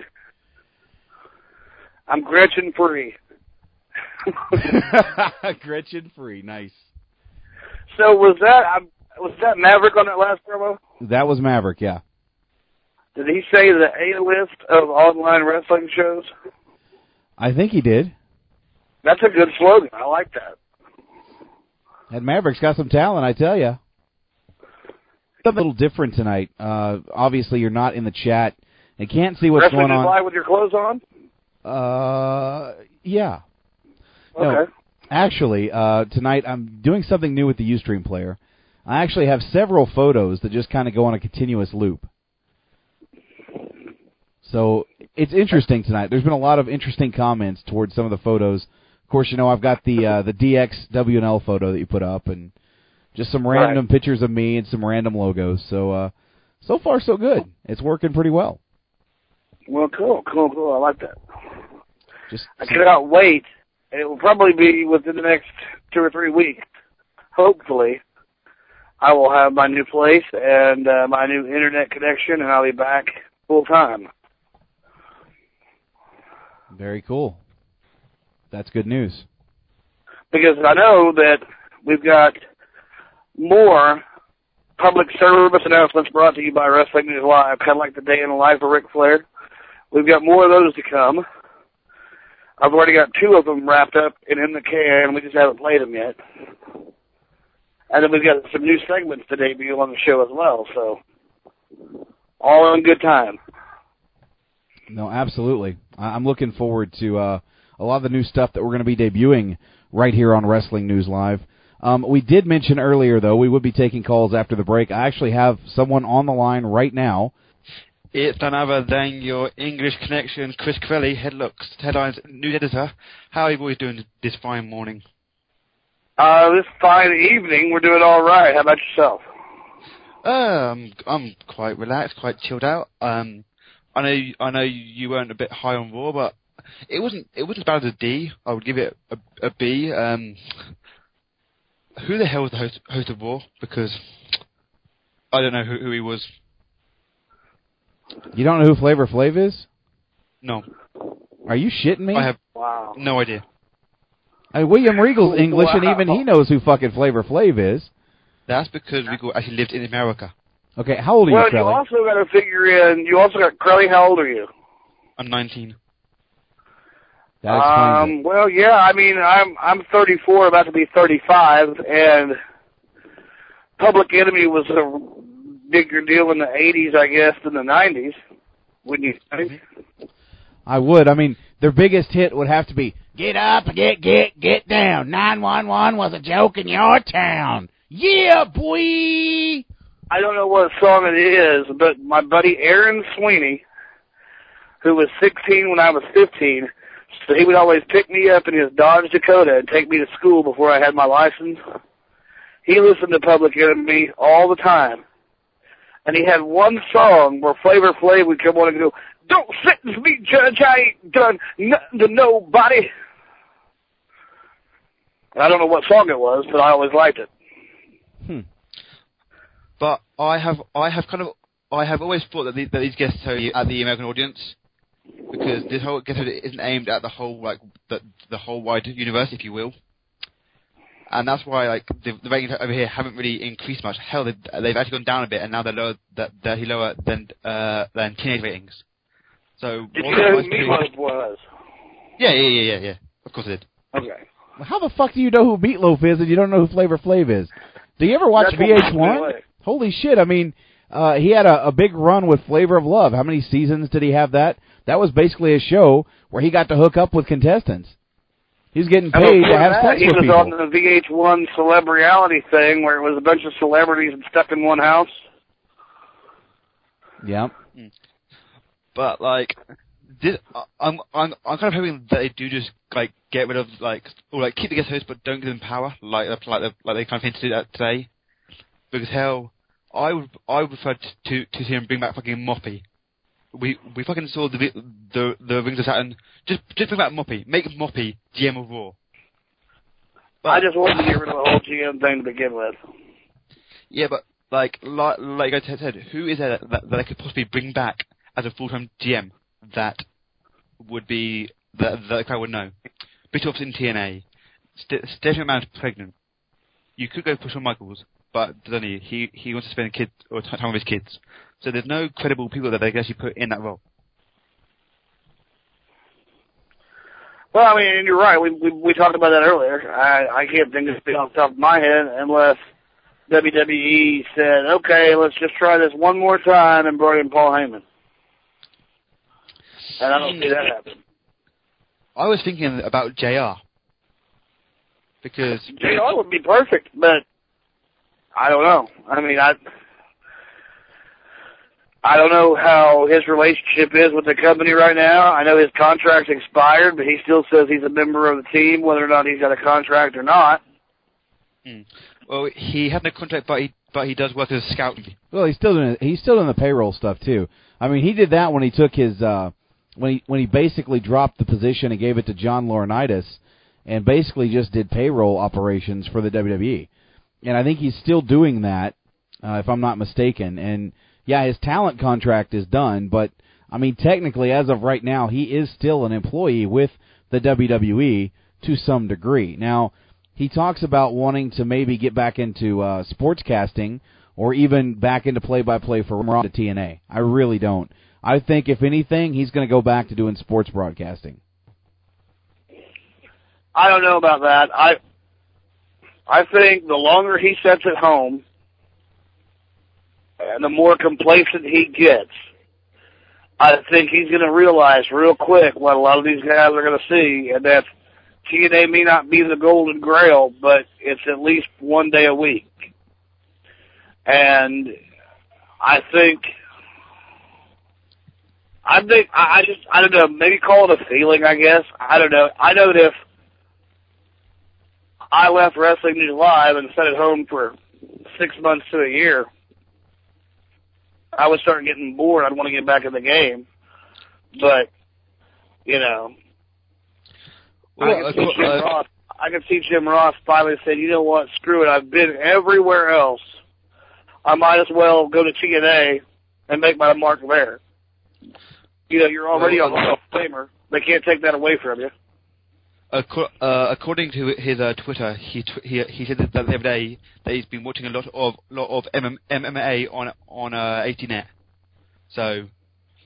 I'm Gretchen free.
Gretchen free, nice.
So was that um, was that Maverick on that last promo?
That was Maverick, yeah.
Did he say the A list of online wrestling shows?
I think he did.
That's a good slogan. I like that.
And Maverick's got some talent, I tell you. A little different tonight. Uh, obviously, you're not in the chat and can't see what's
wrestling
going on.
Live with your clothes on?
Uh, yeah. No,
Okay.
actually, uh, tonight I'm doing something new with the UStream player. I actually have several photos that just kind of go on a continuous loop. So it's interesting tonight. There's been a lot of interesting comments towards some of the photos. Of course, you know I've got the uh, the DX WNL photo that you put up, and just some random pictures of me and some random logos. So uh, so far so good. It's working pretty well.
Well, cool, cool, cool. I like that.
Just
I cannot wait. And it will probably be within the next two or three weeks. Hopefully, I will have my new place and uh, my new internet connection, and I'll be back full time.
very cool. That's good news.
Because I know that we've got more public service announcements brought to you by Wrestling News Live, kind of like the day in the life of Ric Flair. We've got more of those to come. I've already got two of them wrapped up and in the can. We just haven't played them yet. And then we've got some new segments to debut on the show as well. So all in good time.
No, absolutely. I'm looking forward to uh, a lot of the new stuff that we're going to be debuting right here on Wrestling News Live. Um, we did mention earlier, though, we would be taking calls after the break. I actually have someone on the line right now.
It's none other than your English connection, Chris Crelly, Headlocks, Headlines News Editor. How are you boys doing this fine morning?
Uh, this fine evening, we're doing all right. How about yourself?
Um, I'm quite relaxed, quite chilled out. Um, I know, I know you weren't a bit high on Raw, but it wasn't, it wasn't as bad as a D. I would give it a, a B. Um, who the hell was the host, host of Raw? Because I don't know who, who he was.
You don't know who Flavor Flav is?
No,
Are you shitting me?
I have
Wow.
no idea.
I mean, William Regal's English, and even he knows who fucking Flavor Flav is.
That's because Regal actually lived in America.
Okay, how old are you?
well,
you,
you also got to figure in. You also got Crowley. How old are you?
I'm 19.
That explains
Um, well, yeah. I mean, I'm I'm 34, about to be 35, and Public Enemy was a bigger deal in the 80s, I guess, than the 90s. Wouldn't you think?
Mm-hmm. I would. I mean, their biggest hit would have to be "Get up, get get get down." Nine one one was a joke in your town. Yeah, boy.
I don't know what song it is, but my buddy Aaron Sweeney, who was 16 when I was 15, so he would always pick me up in his Dodge Dakota and take me to school before I had my license. He listened to Public Enemy all the time. And he had one song where Flavor Flav would come on and go, Don't sentence me, Judge, I ain't done nothing to nobody. I don't know what song it was, but I always liked it. Hmm.
But I have, I have kind of, I have always thought that, that these guests are at the American audience because this whole guest isn't aimed at the whole like the the whole wide universe, if you will. And that's why like the, the ratings over here haven't really increased much. Hell, they've, they've actually gone down a bit, and now they're lower, they're, they're actually lower than uh, than teenage ratings. So
Did you know who
most people-
Meatloaf was?
Yeah, yeah, yeah, yeah, yeah. Of course I did.
Okay.
How the fuck do you know who Meatloaf is and you don't know who Flavor Flav is? Do you ever watch
That's what blew me
VH1?
away.
Holy shit! I mean, uh, he had a, a big run with Flavor of Love. How many seasons did he have that? That was basically a show where he got to hook up with contestants. He's getting paid
before
to have
that,
sex
he was on the VH1 celebrity thing where it was a bunch of celebrities and stuck in one house.
Yep.
But like, this, I- I'm I'm I'm kind of hoping that they do just like get rid of like or like keep the guest host but don't give them power like like they like they kind of hinted at today. Because hell, I would I would prefer to to see him bring back fucking Moppy. We we fucking saw the the the Rings of Saturn. Just just bring back Moppy. Make Moppy GM of Raw.
I just wanted to get rid of the whole GM thing to begin with.
Yeah, but like like like I said, who is there that, that, that I could possibly bring back as a full time GM that would be that that I would know? Bischoff's in TNA. St- Stephanie McMahon's pregnant. You could go for Shawn Michaels, but doesn't he? He he wants to spend kids or time with his kids. So there's no credible people that they can actually put in that role.
Well, I mean, you're right. We we, we talked about that earlier. I I can't think of it off the top of my head unless WWE said, "Okay, let's just try this one more time," and brought in Paul Heyman. And I don't see that happen.
I was thinking about JR because
JR would be perfect, but I don't know. I mean, I I don't know how his relationship is with the company right now. I know his contract's expired, but he still says he's a member of the team, whether or not he's got a contract or not.
Hmm. well, he had no contract, but he but he does work as a scout.
Well, he's still doing he's still doing the payroll stuff too. I mean, he did that when he took his uh when he when he basically dropped the position and gave it to John Laurinaitis and basically just did payroll operations for the WWE. And I think he's still doing that uh, if I'm not mistaken. And yeah, his talent contract is done, but I mean technically as of right now he is still an employee with the WWE to some degree. Now, he talks about wanting to maybe get back into uh, sportscasting or even back into play-by-play for Raw to TNA. I really don't. I think if anything, he's going to go back to doing sports broadcasting.
I don't know about that. I I think the longer he sits at home and the more complacent he gets, I think he's going to realize real quick what a lot of these guys are going to see, and that TNA may not be the golden grail, but it's at least one day a week. And I think, I think, I just, I don't know, maybe call it a feeling, I guess. I don't know. I know that if I left Wrestling News Live and sat at home for six months to a year, I would start getting bored. I'd want to get back in the game. But, you know,
Well,
I,
uh,
could see Jim
uh,
Ross, I could see Jim Ross finally saying, you know what, screw it, I've been everywhere else. I might as well go to TNA and make my mark there. You know, you're already
Well,
a Hall of Famer. They can't take that away from you.
Uh, according to his uh, Twitter, he tw- he he said that the other day that he's been watching a lot of lot of MM- MMA on on uh, HDNet. So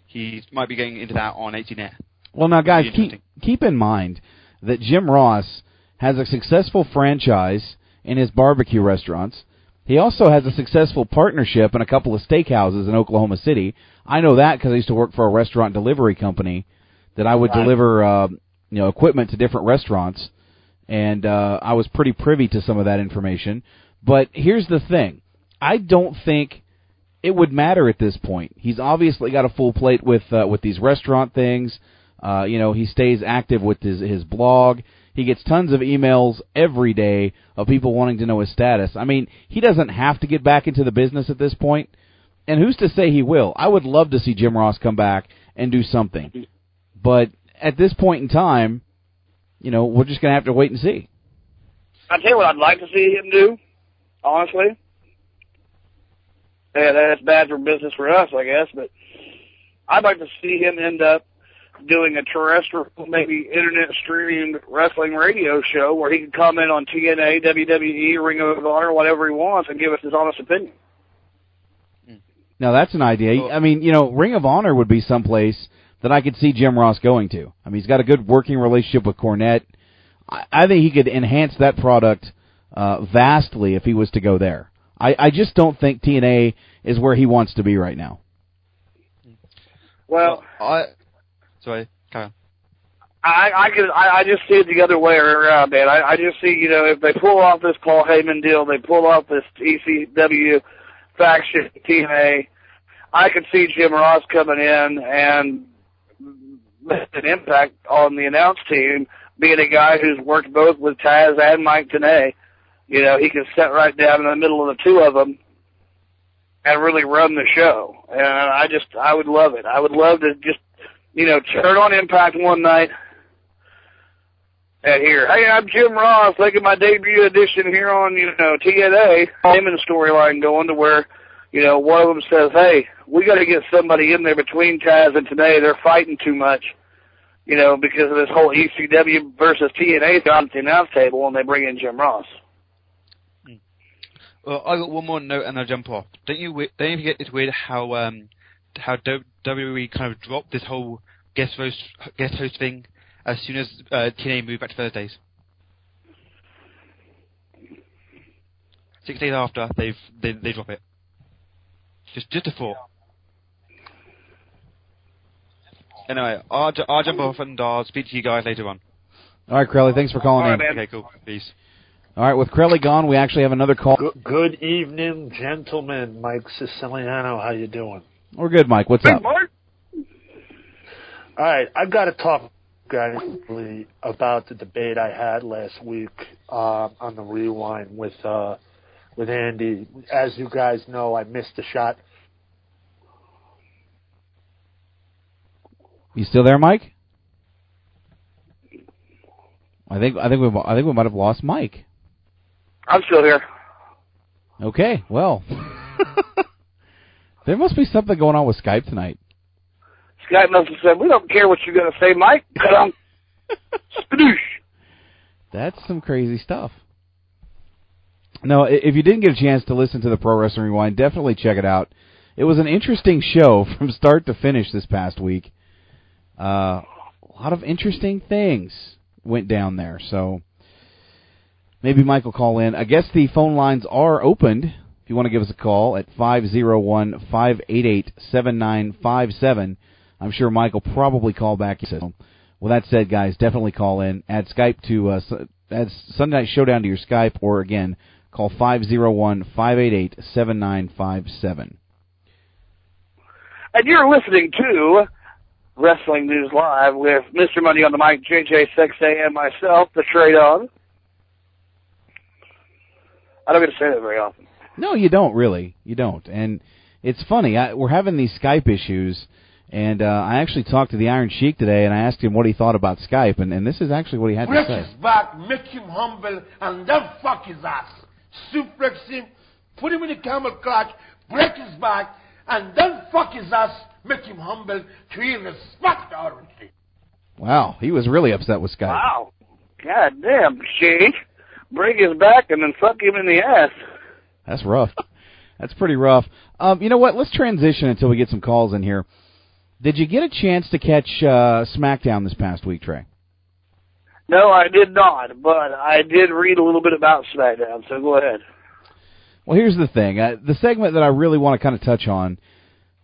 he might be getting into that on HDNet.
Well, now, guys, keep keep in mind that Jim Ross has a successful franchise in his barbecue restaurants. He also has a successful partnership in a couple of steakhouses in Oklahoma City. I know that because I used to work for a restaurant delivery company that I would
Right.
deliver, uh, you know, equipment to different restaurants, and uh, I was pretty privy to some of that information. But here's the thing: I don't think it would matter at this point. He's obviously got a full plate with uh, with these restaurant things. Uh, you know, he stays active with his his blog. He gets tons of emails every day of people wanting to know his status. I mean, he doesn't have to get back into the business at this point. And who's to say he will? I would love to see Jim Ross come back and do something. But at this point in time, you know, we're just going to have to wait and see.
I tell you what I'd like to see him do, honestly. Yeah, that's bad for business for us, I guess, but I'd like to see him end up doing a terrestrial, maybe internet streamed wrestling radio show where he can comment on TNA, WWE, Ring of Honor, whatever he wants, and give us his honest opinion. Hmm.
Now that's an idea. I mean, you know, Ring of Honor would be someplace that I could see Jim Ross going to. I mean, he's got a good working relationship with Cornette. I, I think he could enhance that product uh, vastly if he was to go there. I, I just don't think TNA is where he wants to be right now.
Well,
I sorry, carry on.
I I could I, I just see it the other way around, man. I, I just see you know if they pull off this Paul Heyman deal, they pull off this ECW faction TNA, I could see Jim Ross coming in and make an impact on the announce team, being a guy who's worked both with Taz and Mike Tenay. You know, he can sit right down in the middle of the two of them and really run the show. And I just, I would love it. I would love to just, you know, turn on Impact one night and hear, hey, I'm Jim Ross, making my debut edition here on, you know, TNA. Him and storyline going to where, you know, one of them says, hey, we got to get somebody in there between Taz and Tenay. They're fighting too much, you know, because of this whole ECW versus TNA at the announce table, and they bring in Jim Ross.
Well, I got one more note and I'll jump off. Don't you? Don't you get it's weird how um how WWE kind of dropped this whole guest host guest host thing as soon as uh, TNA moved back to Thursdays. Six days after, they've they they drop it. Just just a thought. Anyway, I'll, I'll jump off and I'll speak to you guys later on.
All right, Crowley, thanks for calling in. Man.
Okay, cool. Peace.
All right, with Crowley gone, we actually have another call.
Good, good evening, gentlemen. Mike Siciliano, how you doing?
We're good, Mike. What's up? Mark.
All right, I've got to talk guys about the debate I had last week uh, on the rewind with uh, with Andy. As you guys know, I missed the shot.
You still there, Mike? I think I think we I think we might have lost Mike.
I'm still here.
Okay, well, there must be something going on with Skype tonight.
Scott must have said, we don't care what you're going to say, Mike. Cut on.
That's some crazy stuff. No, if you didn't get a chance to listen to the Pro Wrestling Rewind, definitely check it out. It was an interesting show from start to finish this past week. Uh, a lot of interesting things went down there. So maybe Mike will call in. I guess the phone lines are opened. If you want to give us a call at 501-588-7957, I'm sure Mike will probably call back. So, well, that said, guys, definitely call in. Add Skype to uh, add Sunday Night Showdown to your Skype, or again, call 501-588-7957.
And you're listening to Wrestling News Live with Mr. Money on the mic, JJ Sexay, and myself, the Trade On. I don't get to say that very often.
No, you don't really. You don't. And it's funny. I, we're having these Skype issues, and uh, I actually talked to the Iron Sheik today, and I asked him what he thought about Skype, and, and this is actually what he had to
Break
say.
his back, make him humble, and then fuck his ass. Suplex him, put him in a camel clutch, break his back, and then fuck his ass, make him humble, to create respect authority.
Wow, he was really upset with Skype.
Wow. God damn, Sheik. Break his back and then fuck him in the ass.
That's rough. That's pretty rough. Um, you know what? Let's transition until we get some calls in here. Did you get a chance to catch uh, SmackDown this past week, Trey?
No, I did not, but I did read a little bit about SmackDown, so go ahead.
Well, here's the thing. Uh, the segment that I really want to kind of touch on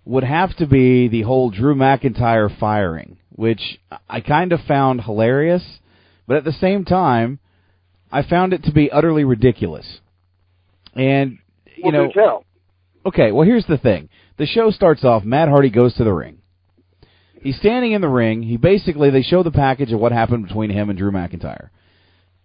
would have to be the whole Drew McIntyre firing, which I kind of found hilarious, but at the same time, I found it to be utterly ridiculous. And you
Well,
know, okay. Well, here's the thing. The show starts off. Matt Hardy goes to the ring. He's standing in the ring. He basically they show the package of what happened between him and Drew McIntyre.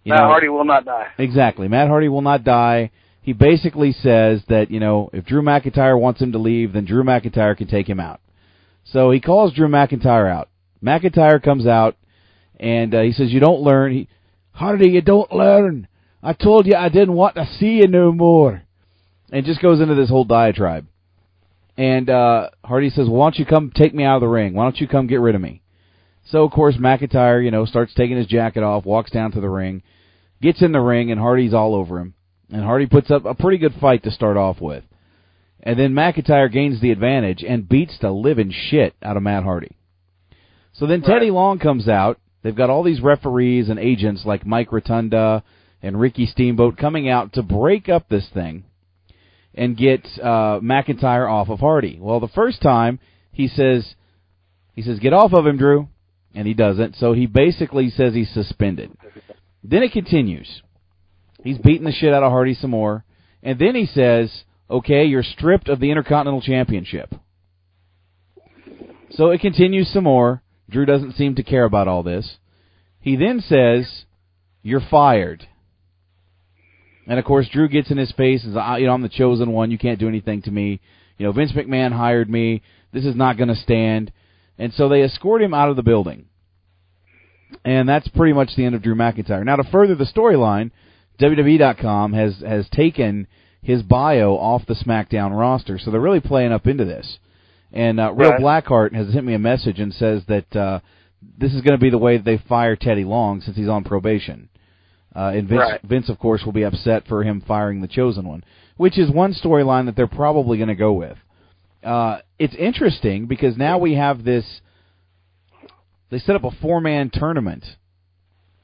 You
Matt
know-
Hardy will not die.
Exactly. Matt Hardy will not die. He basically says that, you know, if Drew McIntyre wants him to leave, then Drew McIntyre can take him out. So he calls Drew McIntyre out. McIntyre comes out and uh, he says, "You don't learn." He, Hardy, you don't learn. I told you I didn't want to see you no more. And just goes into this whole diatribe. And uh, Hardy says, well, "Why don't you come take me out of the ring? Why don't you come get rid of me?" So of course McIntyre, you know, starts taking his jacket off, walks down to the ring, gets in the ring, and Hardy's all over him. And Hardy puts up a pretty good fight to start off with. And then McIntyre gains the advantage and beats the living shit out of Matt Hardy. So then Teddy Long comes out. They've got all these referees and agents like Mike Rotunda and Ricky Steamboat coming out to break up this thing and get uh, McIntyre off of Hardy. Well, the first time he says he says get off of him, Drew, and he doesn't. So he basically says he's suspended. Then it continues. He's beating the shit out of Hardy some more, and then he says, "Okay, you're stripped of the Intercontinental Championship." So it continues some more. Drew doesn't seem to care about all this. He then says, "You're fired." And of course, Drew gets in his face and says, "I- "You know, I'm the chosen one. You can't do anything to me. You know, Vince McMahon hired me. This is not going to stand." And so they escort him out of the building. And that's pretty much the end of Drew McIntyre. Now, to further the storyline, WWE.com has has taken his bio off the SmackDown roster, so they're really playing up into this. And uh, Real
Right.
Blackheart has sent me a message and says that uh, this is going to be the way they fire Teddy Long since he's on probation. Uh, and Vince,
Right.
Vince, of course, will be upset for him firing the chosen one, which is one storyline that they're probably going to go with. Uh, it's interesting because now we have this. They set up a four-man tournament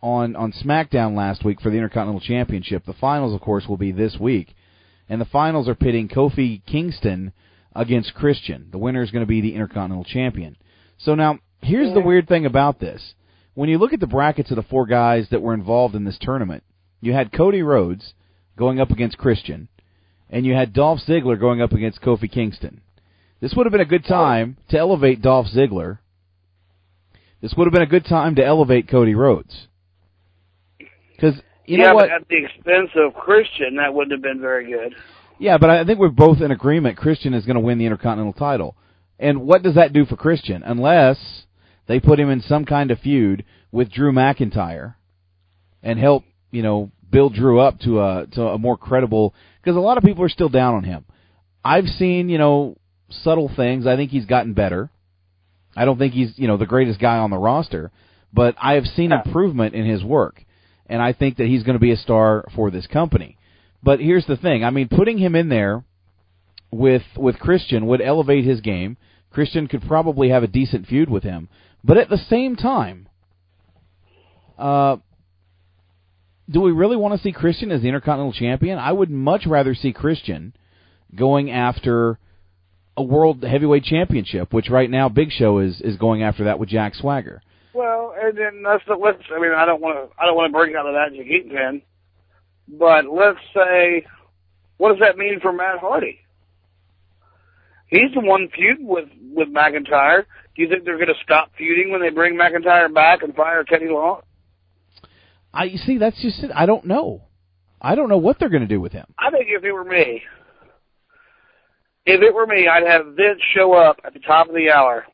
on on SmackDown last week for the Intercontinental Championship. The finals, of course, will be this week, and the finals are pitting Kofi Kingston against Christian. The winner is going to be the Intercontinental Champion. So now, here's the weird thing about this: when you look at the brackets of the four guys that were involved in this tournament, you had Cody Rhodes going up against Christian, and you had Dolph Ziggler going up against Kofi Kingston. This would have been a good time to elevate Dolph Ziggler. This would have been a good time to elevate Cody Rhodes. Because you
yeah,
know what?
but at the expense of Christian, that wouldn't have been very good.
Yeah, but I think we're both in agreement. Christian is going to win the Intercontinental title. And what does that do for Christian? Unless they put him in some kind of feud with Drew McIntyre and help, you know, build Drew up to a to a more credible. Because a lot of people are still down on him. I've seen, you know, subtle things. I think he's gotten better. I don't think he's, you know, the greatest guy on the roster, but I have seen improvement in his work, and I think that he's going to be a star for this company. But here's the thing. I mean, putting him in there with with Christian would elevate his game. Christian could probably have a decent feud with him. But at the same time, uh, do we really want to see Christian as the Intercontinental Champion? I would much rather see Christian going after a World Heavyweight Championship, which right now Big Show is is going after that with Jack Swagger.
Well, and then that's the let's. I mean, I don't want to. I don't want to break out of that Jakeet pen, but let's say, what does that mean for Matt Hardy? He's the one feuding with with McIntyre. Do you think they're going to stop feuding when they bring McIntyre back and fire Teddy Long?
I you see that's just it. I don't know. I don't know what they're going to do with him.
I think if it were me, if it were me, I'd have Vince show up at the top of the hour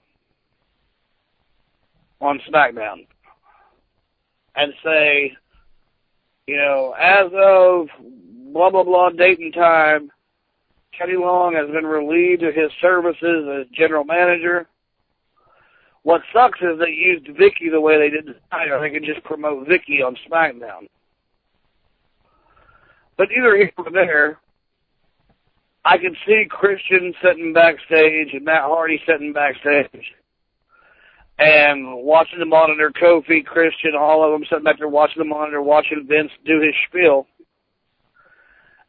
on SmackDown and say, you know, as of blah blah blah date and time, Teddy Long has been relieved of his services as general manager. What sucks is they used Vickie the way they did tonight. They could just promote Vickie on SmackDown. But either here or there, I can see Christian sitting backstage and Matt Hardy sitting backstage and watching the monitor, Kofi, Christian, all of them sitting back there watching the monitor, watching Vince do his spiel.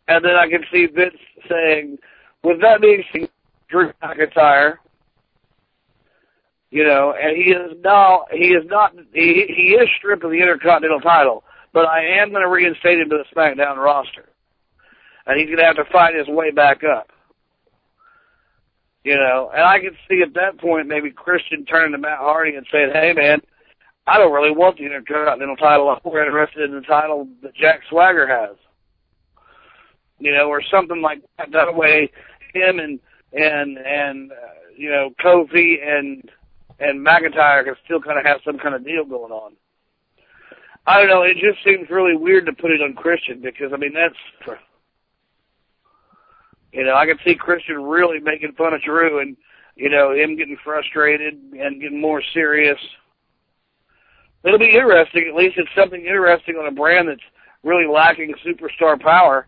And then I can see Vince saying, with that being said, Drew McIntyre, you know, and he is now, he is not, he, he is stripped of the Intercontinental title, but I am going to reinstate him to the SmackDown roster. And he's going to have to fight his way back up. You know, and I can see at that point maybe Christian turning to Matt Hardy and saying, hey man, I don't really want the Intercontinental title. I'm more interested in the title that Jack Swagger has. You know, or something like that. That way, him and and and uh, you know Kofi and and McIntyre can still kind of have some kind of deal going on. I don't know. It just seems really weird to put it on Christian because I mean that's you know I can see Christian really making fun of Drew and you know him getting frustrated and getting more serious. It'll be interesting. At least it's something interesting on a brand that's really lacking superstar power.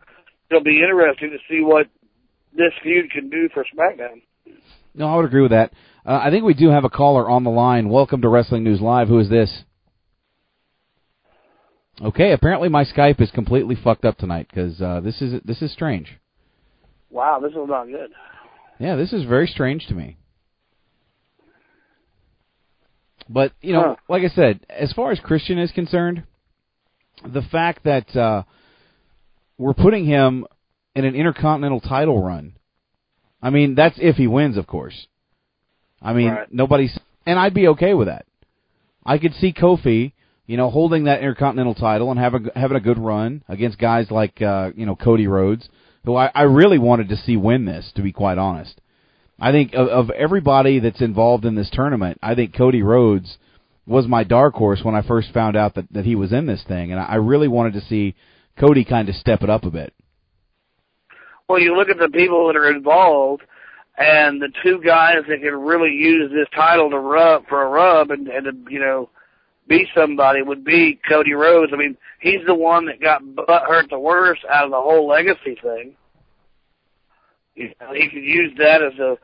It'll be interesting to see what this feud can do for SmackDown.
No, I would agree with that. Uh, I think we do have a caller on the line. Welcome to Wrestling News Live. Who is this? Okay, apparently my Skype is completely fucked up tonight because uh, this is this is strange.
Wow, this is not good.
Yeah, this is very strange to me. But you know,
Huh.
like I said, as far as Christian is concerned, the fact that uh, we're putting him in an intercontinental title run, I mean, that's if he wins, of course. I mean,
Right.
nobody's, and I'd be okay with that. I could see Kofi, you know, holding that intercontinental title and having having a good run against guys like uh, you know Cody Rhodes, who I, I really wanted to see win this. To be quite honest, I think of, of everybody that's involved in this tournament, I think Cody Rhodes was my dark horse when I first found out that that he was in this thing, and I, I really wanted to see Cody kind of step it up a bit.
Well, you look at the people that are involved, and the two guys that could really use this title to rub for a rub and, and to, you know, be somebody would be Cody Rhodes. I mean, he's the one that got butt hurt the worst out of the whole legacy thing. You know, he could use that as a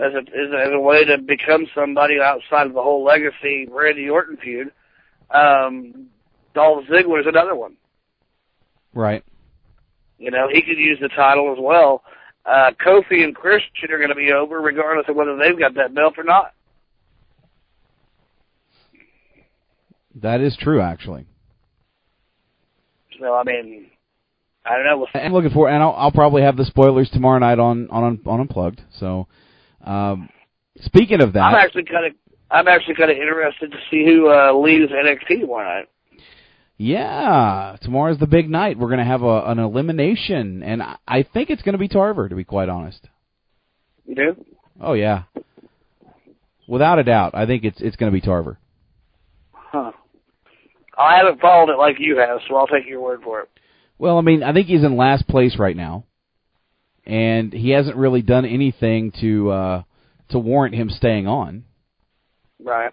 as a as a, as a way to become somebody outside of the whole legacy Randy Orton feud. Um, Dolph Ziggler is another one.
Right.
You know, he could use the title as well. Uh, Kofi and Christian are going to be over regardless of whether they've got that belt or not.
That is true, actually.
So, I mean, I don't know.
I'm looking for, and I'll, I'll probably have the spoilers tomorrow night on on on Unplugged. So, um, speaking of that,
I'm actually kind of, I'm actually kind of interested to see who uh, leads NXT tomorrow night.
Yeah, tomorrow's the big night. We're going to have a, an elimination, and I, I think it's going to be Tarver, to be quite honest.
You do?
Oh yeah, without a doubt, I think it's it's going to be Tarver.
Huh. I haven't followed it like you have, so I'll take your word for it.
Well, I mean, I think he's in last place right now, and he hasn't really done anything to uh, to warrant him staying on.
Right.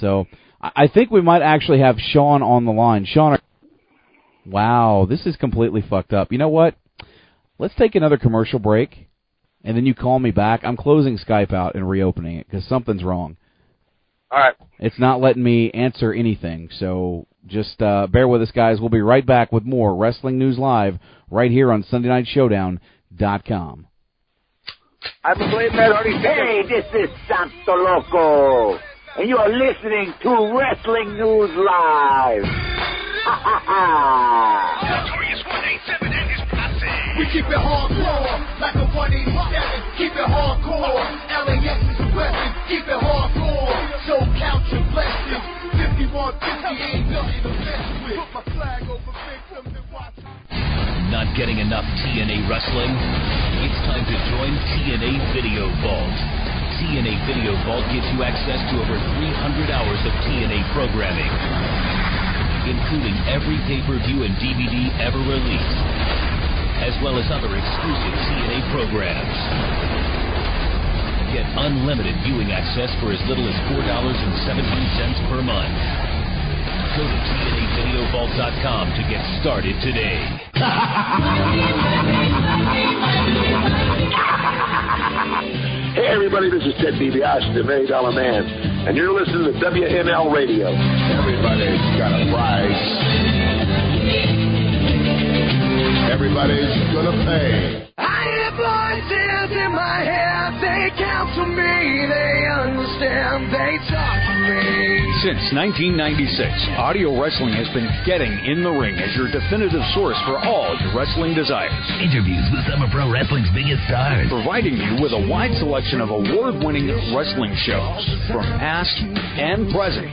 So I I think we might actually have Shawn on the line. Shawn, are- wow, this is completely fucked up. You know what? let's take another commercial break, and then you call me back. I'm closing Skype out and reopening it because something's wrong.
All right.
It's not letting me answer anything. So just uh, bear with us, guys. We'll be right back with more Wrestling News Live right here on SundayNightShowdown.com.
I believe that already. Hey, this is Santo Loco, and you are listening to Wrestling News Live. Ha ha ha!
We keep it hardcore, like a 187. Keep it hardcore. LAX is a weapon. Keep it hardcore. So count your blessings. 5150 ain't nothing to mess with. Put my flag over victims and watch.
Not getting enough TNA wrestling? It's time to join TNA Video Vault. TNA Video Vault gives you access to over 300 hours of TNA programming, including every pay-per-view and DVD ever released, as well as other exclusive TNA programs. Get unlimited viewing access for as little as $4.17 per month. Go to TNAVideoVault.com to get started today.
Hey everybody, this is Ted DiBiase, the Million Dollar Man, and you're listening to WNL Radio. Everybody's got a price. Everybody's gonna pay.
I have voices in my head. They counsel me. They understand. They talk to me.
Since 1996, Audio Wrestling has been getting in the ring as your definitive source for all your wrestling desires.
Interviews with some of pro wrestling's biggest stars.
Providing you with a wide selection of award winning wrestling shows from past and present,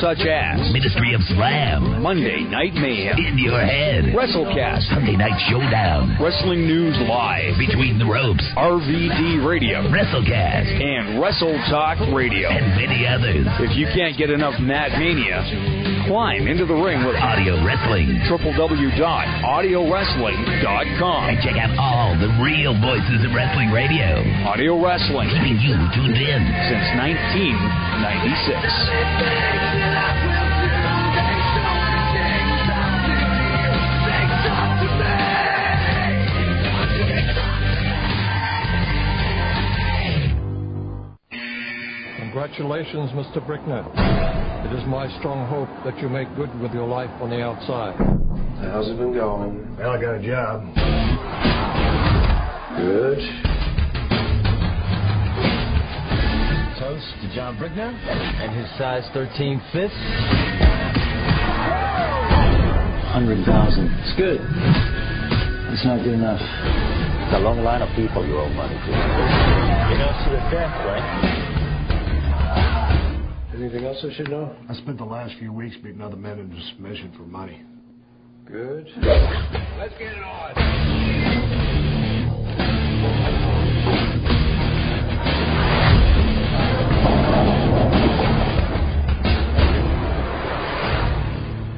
such as
Ministry of Slam,
Monday Night Mayhem,
In Your Head,
WrestleCast,
Sunday Night Showdown,
Wrestling News Live,
Between the Ropes,
RVD Radio,
WrestleCast,
and Wrestle Talk Radio,
and many others.
If you can't get enough Mad Mania, climb into the ring with
Audio Wrestling,
www.audiowrestling.com,
and check out all the real voices of wrestling radio.
Audio Wrestling,
keeping you tuned in.
Since 1996.
Congratulations, Mr. Brickner. It is my strong hope that you make good with your life on the outside.
How's it been going? Well, I got a job. Good.
Toast to John Brickner and his size 13 fifths. 100,000. It's good. It's not good enough.
It's a long line of people you owe money to.
You know, to the death, right?
Anything else I should know? I spent the last few weeks beating other men into submission for money. Good.
Let's get it on.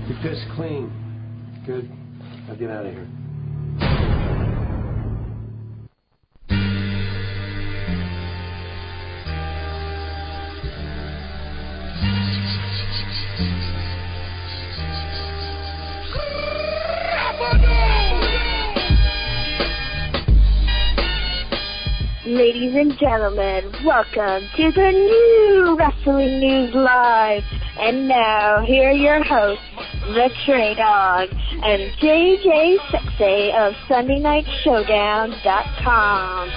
Keep this clean. Good. I'll get out of here.
Ladies and gentlemen, welcome to the new Wrestling News Live. And now, here are your hosts, The Trey Dog and JJ Sexay of SundayNightShowdown.com.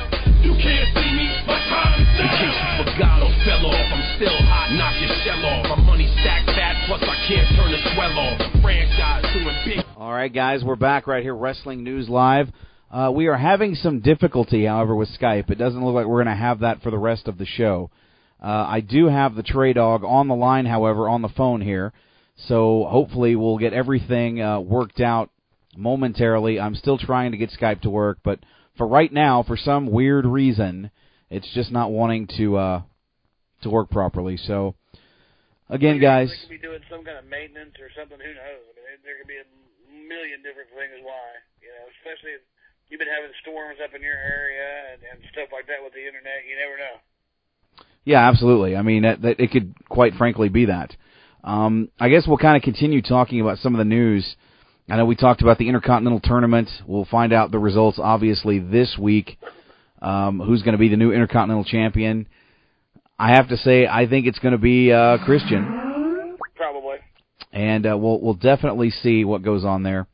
You can't see me, my time's now. In case you forgot or fell off, I'm still hot, knock your shell off. My money stacked fat, plus I can't turn the swell off. The franchise doing big.
All right, guys, we're back right here, Wrestling News Live. Uh, we are having some difficulty, however, with Skype. It doesn't look like we're going to have that for the rest of the show. Uh, I do have the Trey Dog on the line, however, on the phone here. So hopefully we'll get everything uh, worked out momentarily. I'm still trying to get Skype to work, but for right now, for some weird reason, it's just not wanting to uh, to work properly. So again, guys,
They could be doing some kind of maintenance or something. Who knows? I mean, there could be a million different things why. You know, especially if you've been having storms up in your area and, and stuff like that with the internet. You never know.
Yeah, absolutely. I mean, that, that it could quite frankly be that. Um, I guess we'll kind of continue talking about some of the news I know we talked about the Intercontinental Tournament. We'll find out the results obviously this week. Um, who's going to be the new Intercontinental Champion? I have to say, I think it's going to be uh, Christian,
Probably.
and uh, we'll we'll definitely see what goes on there.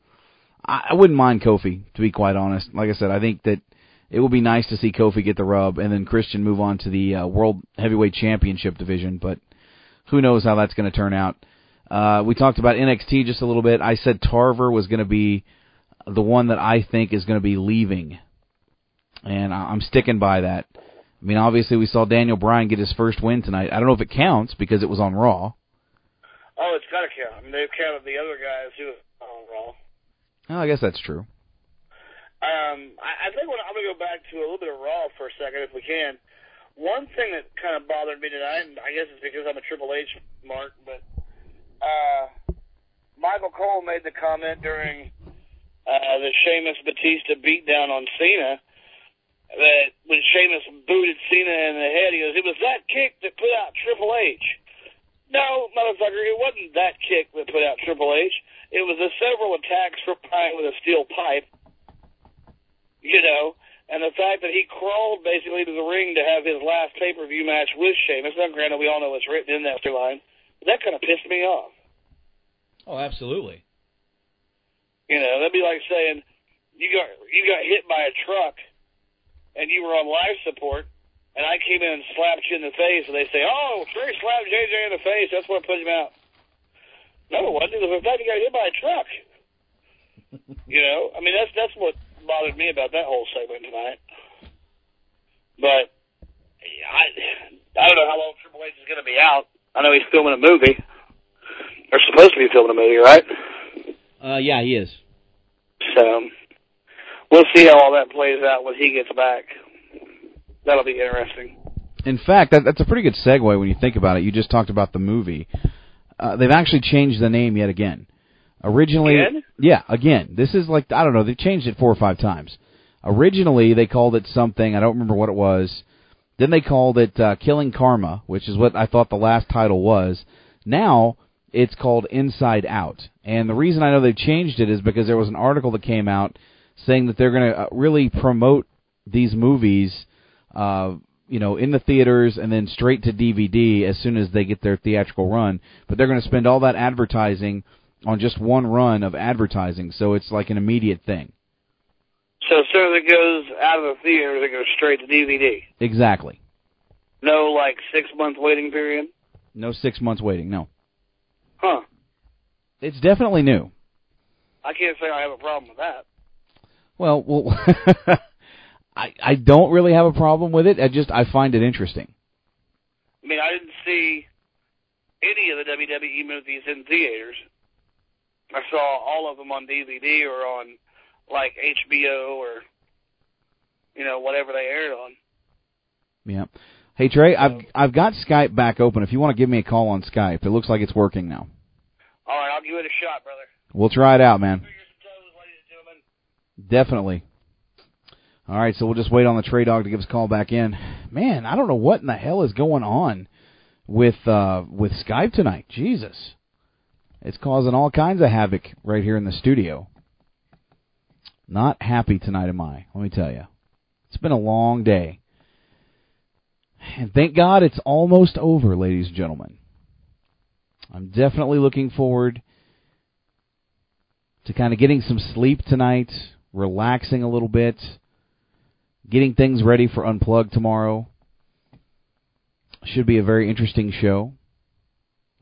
I, wouldn't mind Kofi, to be quite honest. Like I said, I think that it would be nice to see Kofi get the rub, and then Christian move on to the uh, World Heavyweight Championship division. But who knows how that's going to turn out? Uh, we talked about NXT just a little bit. I said Tarver was going to be the one that I think is going to be leaving, and I'm sticking by that. I mean, obviously, we saw Daniel Bryan get his first win tonight. I don't know if it counts because it was on Raw.
Oh, it's got to count. I mean, they've counted the other guys who on Raw.
Oh, I guess that's true.
Um, I, I think when, I'm going to go back to a little bit of Raw for a second, if we can. One thing that kind of bothered me tonight, and I guess it's because I'm a Triple H mark, but uh, Michael Cole made the comment during uh, the Sheamus Batista beatdown on Cena that when Sheamus booted Cena in the head, he goes, "It was that kick that put out Triple H." No, motherfucker, it wasn't that kick that put out Triple H. It was the several attacks from Bryan with a steel pipe. You know, and the fact that he crawled basically to the ring to have his last pay per view match with Sheamus. Now, granted, we all know what's written in that storyline, but that kind of pissed me off.
Oh, absolutely.
You know, that'd be like saying you got you got hit by a truck and you were on life support, and I came in and slapped you in the face, and they say, "Oh, Trey slapped JJ in the face. That's what put him out." No, it wasn't. It was the fact you got hit by a truck. you know, I mean that's that's what bothered me about that whole segment tonight. But I I don't know how long Triple H is going to be out. I know he's filming a movie. They're supposed to be filming a movie, right?
Uh, yeah, he is.
So we'll see how all that plays out when he gets back. That'll be interesting.
In fact, that, that's a pretty good segue when you think about it. You just talked about the movie. Uh, they've actually changed the name yet again. Originally,
Again?
yeah, again. This is like I don't know. They've changed it four or five times. Originally, they called it something. I don't remember what it was. Then they called it uh, Killing Karma, which is what I thought the last title was. Now it's called Inside Out. And the reason I know they've changed it is because there was an article that came out saying that they're going to uh, really promote these movies, uh, you know, in the theaters and then straight to DVD as soon as they get their theatrical run. But they're going to spend all that advertising on just one run of advertising, so it's like an immediate thing.
So as soon as it goes out of the theater, it goes straight to DVD.
Exactly.
No like six month waiting period.
No six months waiting. No,
Huh.
it's definitely new.
I can't say I have a problem with that.
Well, well, I I don't really have a problem with it. I just I find it interesting.
I mean, I didn't see any of the WWE movies in theaters. I saw all of them on DVD or on like HBO or you know whatever they aired on.
Yeah. Hey Trey, I've I've got Skype back open. If you want to give me a call on Skype, it looks like it's working now.
All right, I'll give it a shot, brother.
We'll try it out, man. Definitely. All right, so we'll just wait on the Trey Dog to give us a call back in. Man, I don't know what in the hell is going on with uh with Skype tonight. Jesus. It's causing all kinds of havoc right here in the studio. Not happy tonight am I, let me tell you. It's been a long day. And thank God it's almost over, ladies and gentlemen. I'm definitely looking forward to kind of getting some sleep tonight, relaxing a little bit, getting things ready for Unplugged tomorrow. Should be a very interesting show.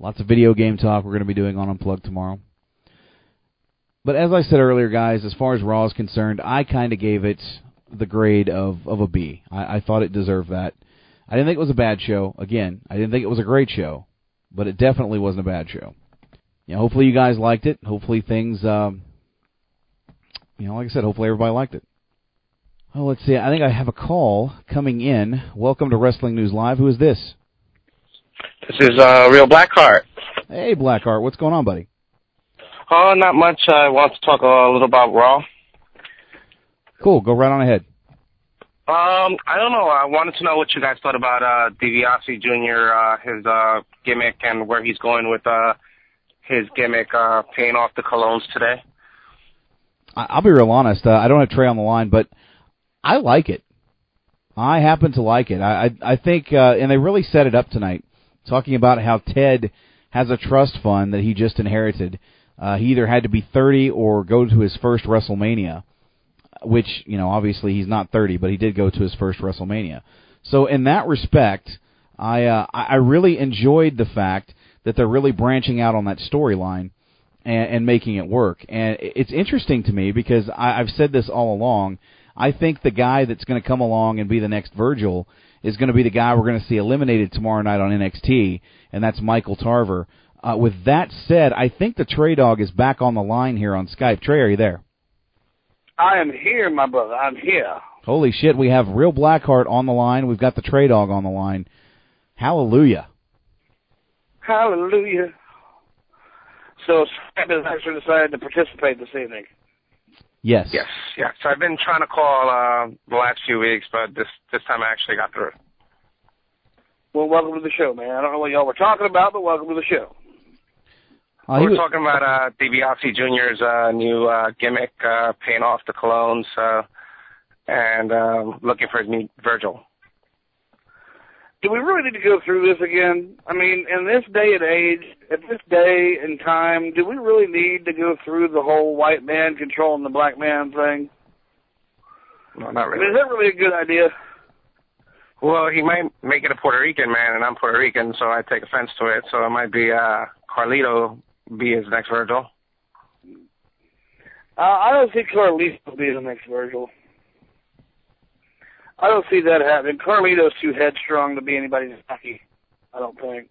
Lots of video game talk we're going to be doing on Unplugged tomorrow. But as I said earlier, guys, as far as Raw is concerned, I kind of gave it the grade of, of a B. I, I thought it deserved that. I didn't think it was a bad show. Again, I didn't think it was a great show, but it definitely wasn't a bad show. You know, hopefully you guys liked it. Hopefully things, um, you know, like I said, hopefully everybody liked it. Oh, let's see. I think I have a call coming in. Welcome to Wrestling News Live. Who is this?
This is uh, Real Blackheart.
Hey, Blackheart. What's going on, buddy?
Oh, not much. I want to talk a little about Raw.
Cool. Go right on ahead.
Um, I don't know. I wanted to know what you guys thought about uh, DiBiase Jr., uh, his uh, gimmick, and where he's going with uh, his gimmick, uh, paying off the Colóns today.
I, I'll be real honest. Uh, I don't have Trey on the line, but I like it. I happen to like it. I I, I think, uh, and they really set it up tonight, talking about how Ted has a trust fund that he just inherited. Uh, he either had to be 30 or go to his first WrestleMania, which you know obviously he's not 30, but he did go to his first WrestleMania. So in that respect, I uh, I really enjoyed the fact that they're really branching out on that storyline and, and making it work. And it's interesting to me because I, I've said this all along. I think the guy that's going to come along and be the next Virgil is going to be the guy we're going to see eliminated tomorrow night on NXT, and that's Michael Tarver. Uh, with that said, I think the Trey Dog is back on the line here on Skype. Trey, are you there?
I am here, my brother. I'm here.
Holy shit, we have Real Blackheart on the line. We've got the Trey Dog on the line. Hallelujah.
Hallelujah. So Skype has actually decided to participate this evening.
Yes.
Yes, Yeah. So I've been trying to call uh, the last few weeks, but this this time I actually got through.
Well, welcome to the show, man. I don't know what y'all were talking about, but welcome to the show.
Uh,
We're talking about uh, DiBiase Jr.'s uh, new uh, gimmick, uh, paying off the Colóns, uh, and um, looking for his new Virgil.
Do we really need to go through this again? I mean, in this day and age, at this day and time, do we really need to go through the whole white man controlling the black man thing?
No, not
I mean,
really.
is that really a good idea?
Well, he might make it a Puerto Rican man, and I'm Puerto Rican, so I take offense to it. So it might be uh, Carlito be his next Virgil.
Uh, I don't think Carlito will be the next Virgil. I don't see that happening. Carlito's too headstrong to be anybody's jockey. I don't think.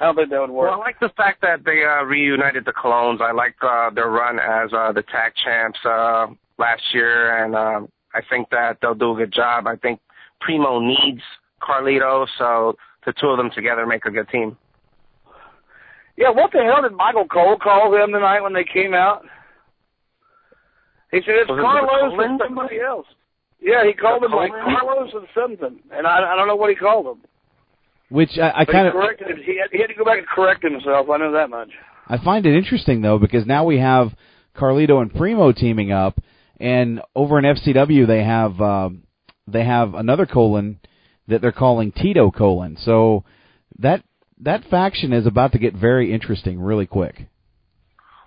I don't think that would work.
Well, I like the fact that they uh, reunited the Colóns. I like uh, their run as uh, the tag champs uh, last year, and uh, I think that they'll do a good job. I think Primo needs Carlito, so the two of them together make a good team.
Yeah, what the hell did Michael Cole call them tonight when they came out? He said it's
Was
Carlos and somebody else. Yeah, he called him like Carlos and something, and I, I don't know what he called him.
Which I, I
But
kind
he
of
corrected him. He had, he had to go back and correct himself. I know that much.
I find it interesting though because now we have Carlito and Primo teaming up, and over in FCW they have uh, they have another Colón that they're calling Tito Colón. So that that faction is about to get very interesting really quick.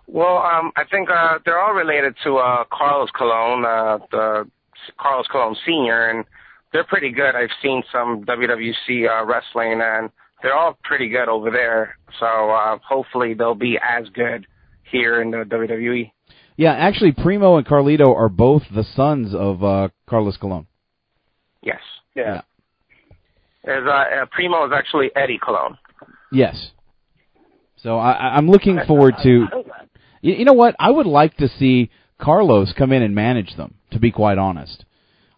Well, um, I think uh, they're all related to uh, Carlos Colón, uh, the Carlos Colón Senior, and they're pretty good. I've seen some WWC uh, wrestling, and they're all pretty good over there. So uh, hopefully they'll be as good here in the. WWE.
Yeah, actually, Primo and Carlito are both the sons of uh, Carlos Colón.
Yes.
Yeah.
There's, uh, uh, Primo is actually Eddie Colón.
Yes. So I, I- I'm looking forward to. You, you know what? I would like to see Carlos come in and manage them. To be quite honest,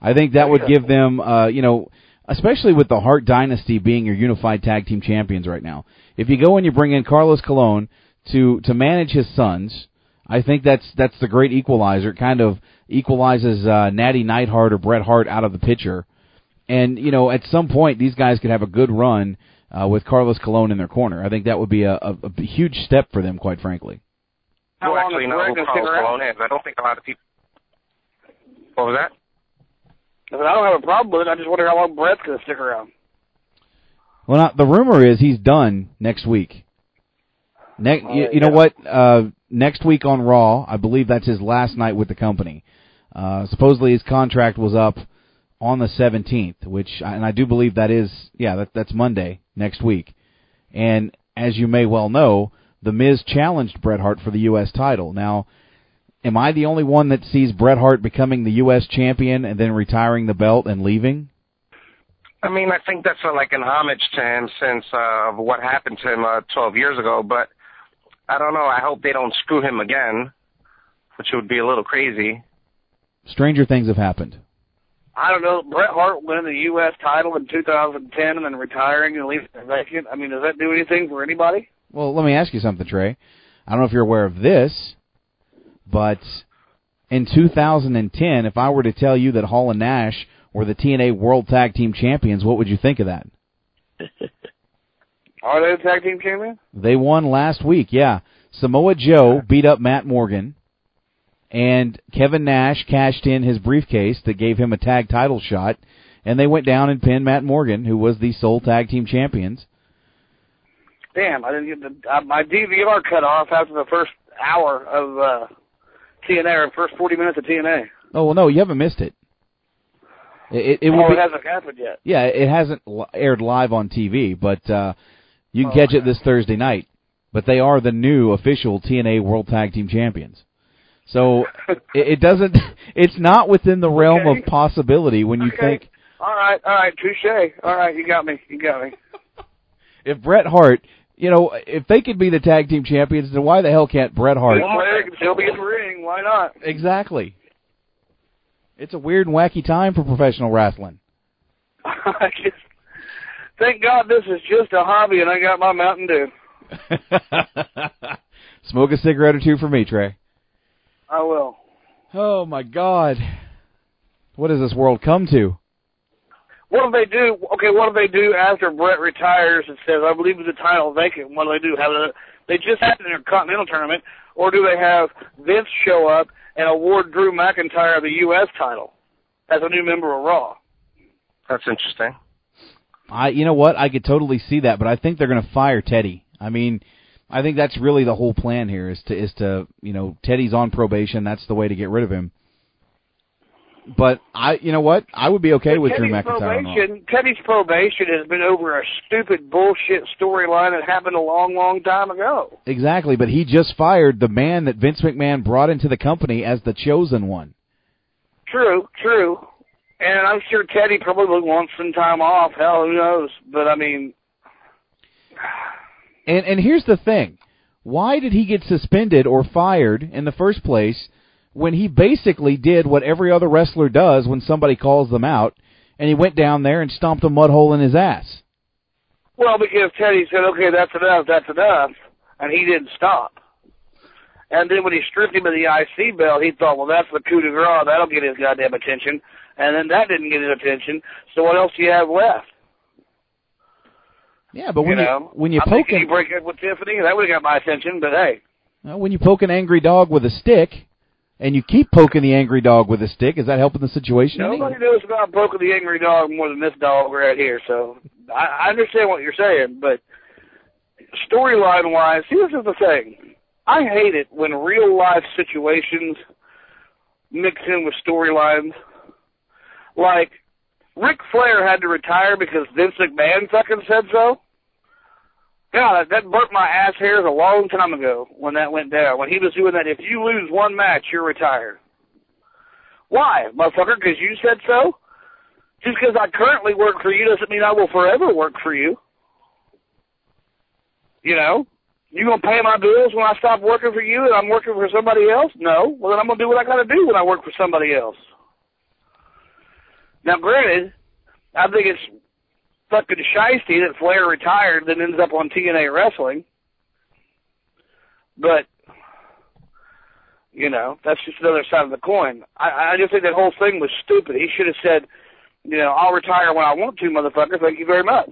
I think that would give them, uh, you know, especially with the Hart Dynasty being your unified tag team champions right now. If you go and you bring in Carlos Colón to to manage his sons, I think that's that's the great equalizer. It kind of equalizes uh, Natty Neidhart or Bret Hart out of the picture. And you know, at some point, these guys could have a good run uh, with Carlos Colón in their corner. I think that would be a, a, a huge step for them, quite frankly.
Who
long
actually know who
gonna
Carlos? Colon is? I don't think a lot of people. What was that?
I, I don't have a problem with it. I just wonder how long Bret's going to stick around.
Well, not, the rumor is he's done next week. Ne-
Oh,
you, you know what? Uh, next week on Raw, I believe that's his last night with the company. Uh, supposedly his contract was up on the 17th, which, and I do believe that is, yeah, that, that's Monday next week. And as you may well know, The Miz challenged Bret Hart for the U.S. title. Now, am I the only one that sees Bret Hart becoming the U.S. champion and then retiring the belt and leaving?
I mean, I think that's uh, like an homage to him since uh, of what happened to him uh, 12 years ago. But I don't know. I hope they don't screw him again, which would be a little crazy.
Stranger things have happened.
I don't know. Bret Hart winning the U.S. title in 2010 and then retiring and leaving it vacant. I mean, does that do anything for anybody?
Well, let me ask you something, Trey. I don't know if you're aware of this, but in 2010, if I were to tell you that Hall and Nash were the TNA World Tag Team Champions, what would you think of that?
Are they the tag team champion?
They won last week, yeah. Samoa Joe beat up Matt Morgan, and Kevin Nash cashed in his briefcase that gave him a tag title shot, and they went down and pinned Matt Morgan, who was the sole tag team champions.
Damn, I didn't get the uh, my DVR cut off after the first hour of uh, TNA or first forty minutes of TNA.
Oh well, no, you haven't missed it. It, it, it
oh,
be,
it hasn't happened yet.
yeah, it hasn't aired live on TV, but uh, you can
Oh,
catch it this Thursday night. But they are the new official TNA World Tag Team Champions. So it, it doesn't. It's not within the realm
Okay.
of possibility when you
Okay.
think
All right, all right, touche. All right, you got me. You got me.
if Bret Hart, you know, if they could be the tag team champions, then why the hell can't Bret Hart?
This player can still be in the ring. Why not?
Exactly. It's a weird and wacky time for professional wrestling.
I just, thank God this is just a hobby, and I got my Mountain Dew.
Smoke a cigarette or two for me, Trey.
I will.
Oh my God. What does this world come to?
What do they do? Okay, what do they do after Bret retires and says, "I believe the title vacant"? What do they do? Have a, they just had an Intercontinental tournament, or do they have Vince show up and award Drew McIntyre the U.S. title as a new member of Raw?
That's interesting.
I you know what? I could totally see that, but I think they're going to fire Teddy. I mean, I think that's really the whole plan here is to is to, you know, Teddy's on probation, that's the way to get rid of him. But I you know what? I would be okay with Drew
Teddy's
McIntyre. on Raw.
probation, Teddy's probation has been over a stupid bullshit storyline that happened a long, long time ago.
Exactly, but he just fired the man that Vince McMahon brought into the company as the chosen one.
True, true. And I'm sure Teddy probably wants some time off. Hell, who knows? But I mean,
And and here's the thing. Why did he get suspended or fired in the first place when he basically did what every other wrestler does when somebody calls them out and he went down there and stomped a mud hole in his ass?
well, because Teddy said, "Okay, that's enough, that's enough," and he didn't stop. And then when he stripped him of the IC belt, he thought, "Well, that's the coup de grace. That'll get his goddamn attention." And then that didn't get his attention. So what else do you have left?
Yeah, but when
you
you,
know,
when you
I'm
poke an,
you break up with Tiffany, that would have got my attention. But hey,
uh, when you poke an angry dog with a stick and you keep poking the angry dog with a stick, is that helping the situation? any?
Nobody knows about poking the angry dog more than this dog right here. So I, I understand what you're saying, but storyline wise, here's the thing. I hate it when real life situations mix in with storylines. Like Ric Flair had to retire because Vince McMahon fucking said so. God, that, burnt my ass hairs a long time ago when that went down. When he was doing that, if you lose one match, you're retired. Why, motherfucker? Because you said so? Just because I currently work for you doesn't mean I will forever work for you. You know? You gonna pay my bills when I stop working for you and I'm working for somebody else? No. Well then I'm gonna do what I gotta do when I work for somebody else. Now granted, I think it's fucking shisty that Flair retired then ends up on TNA wrestling. But you know, that's just another side of the coin. I, I just think that whole thing was stupid. He should have said, you know, I'll retire when I want to, motherfucker. Thank you very much.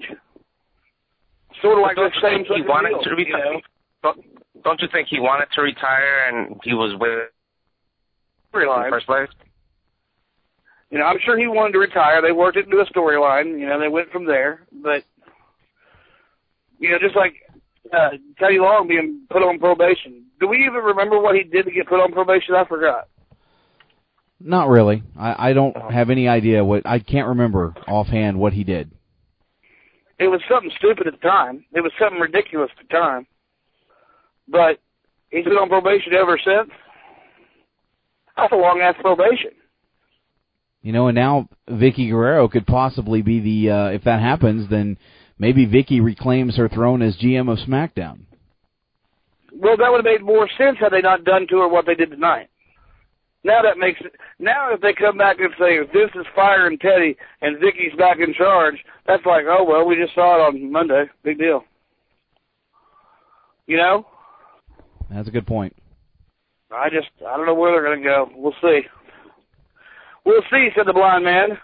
Sort of like the
you
same
he wanted
deal,
to
you
retire?
know?
Don't, don't you think he wanted to retire and he was with in the
Storyline.
first place?
You know, I'm sure he wanted to retire. They worked it into a storyline. You know, they went from there. But you know, just like uh, Teddy Long being put on probation. Do we even remember what he did to get put on probation? I forgot.
Not really. I, I don't have any idea what I can't remember offhand what he did.
It was something stupid at the time. It was something ridiculous at the time. But he's been on probation ever since. That's a long ass probation.
You know, and now Vickie Guerrero could possibly be the uh, if that happens, then maybe Vickie reclaims her throne as GM of SmackDown.
Well, that would have made more sense had they not done to her what they did tonight. Now that makes it. Now if they come back and say this is Fire and Teddy and Vickie's back in charge, that's like, oh well, we just saw it on Monday. Big deal. You know,
That's a good point.
I just I don't know where they're gonna go. We'll see. We'll see," said the blind man.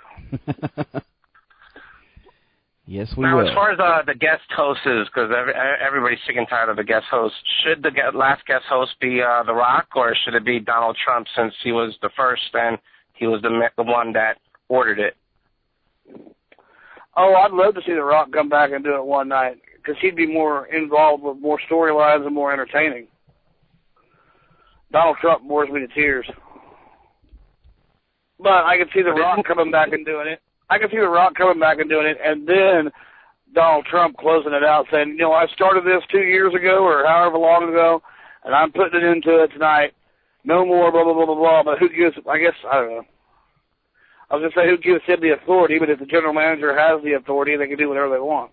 Yes, we will.
now,
will.
as far as uh, the guest hosts, because every, everybody's sick and tired of the guest host, should the ge- last guest host be uh, The Rock, or should it be Donald Trump since he was the first and he was the, the one that ordered it?
Oh, I'd love to see The Rock come back and do it one night because he'd be more involved with more storylines and more entertaining. Donald Trump bores me to tears. But I can see The Rock coming back and doing it. I can see The Rock coming back and doing it, and then Donald Trump closing it out, saying, "You know, I started this two years ago or however long ago, and I'm putting it into it tonight. No more, blah blah blah blah blah." But who gives? I guess I don't know. I was gonna say who gives him the authority, but if the general manager has the authority, they can do whatever they want.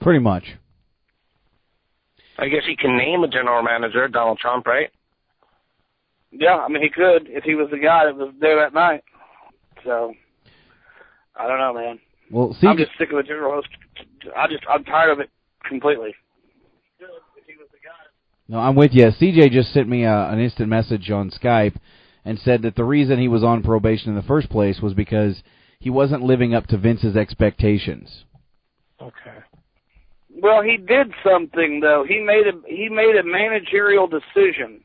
Pretty much.
I guess he can name a general manager, Donald Trump, right?
Yeah, I mean he could if he was the guy that was there that night. So I don't know, man.
Well, see,
I'm just sick of the general host. I just I'm tired of it completely.
No, I'm with you. CJ just sent me uh, an instant message on Skype and said that the reason he was on probation in the first place was because he wasn't living up to Vince's expectations.
Okay.
Well, he did something though. He made a he made a managerial decision,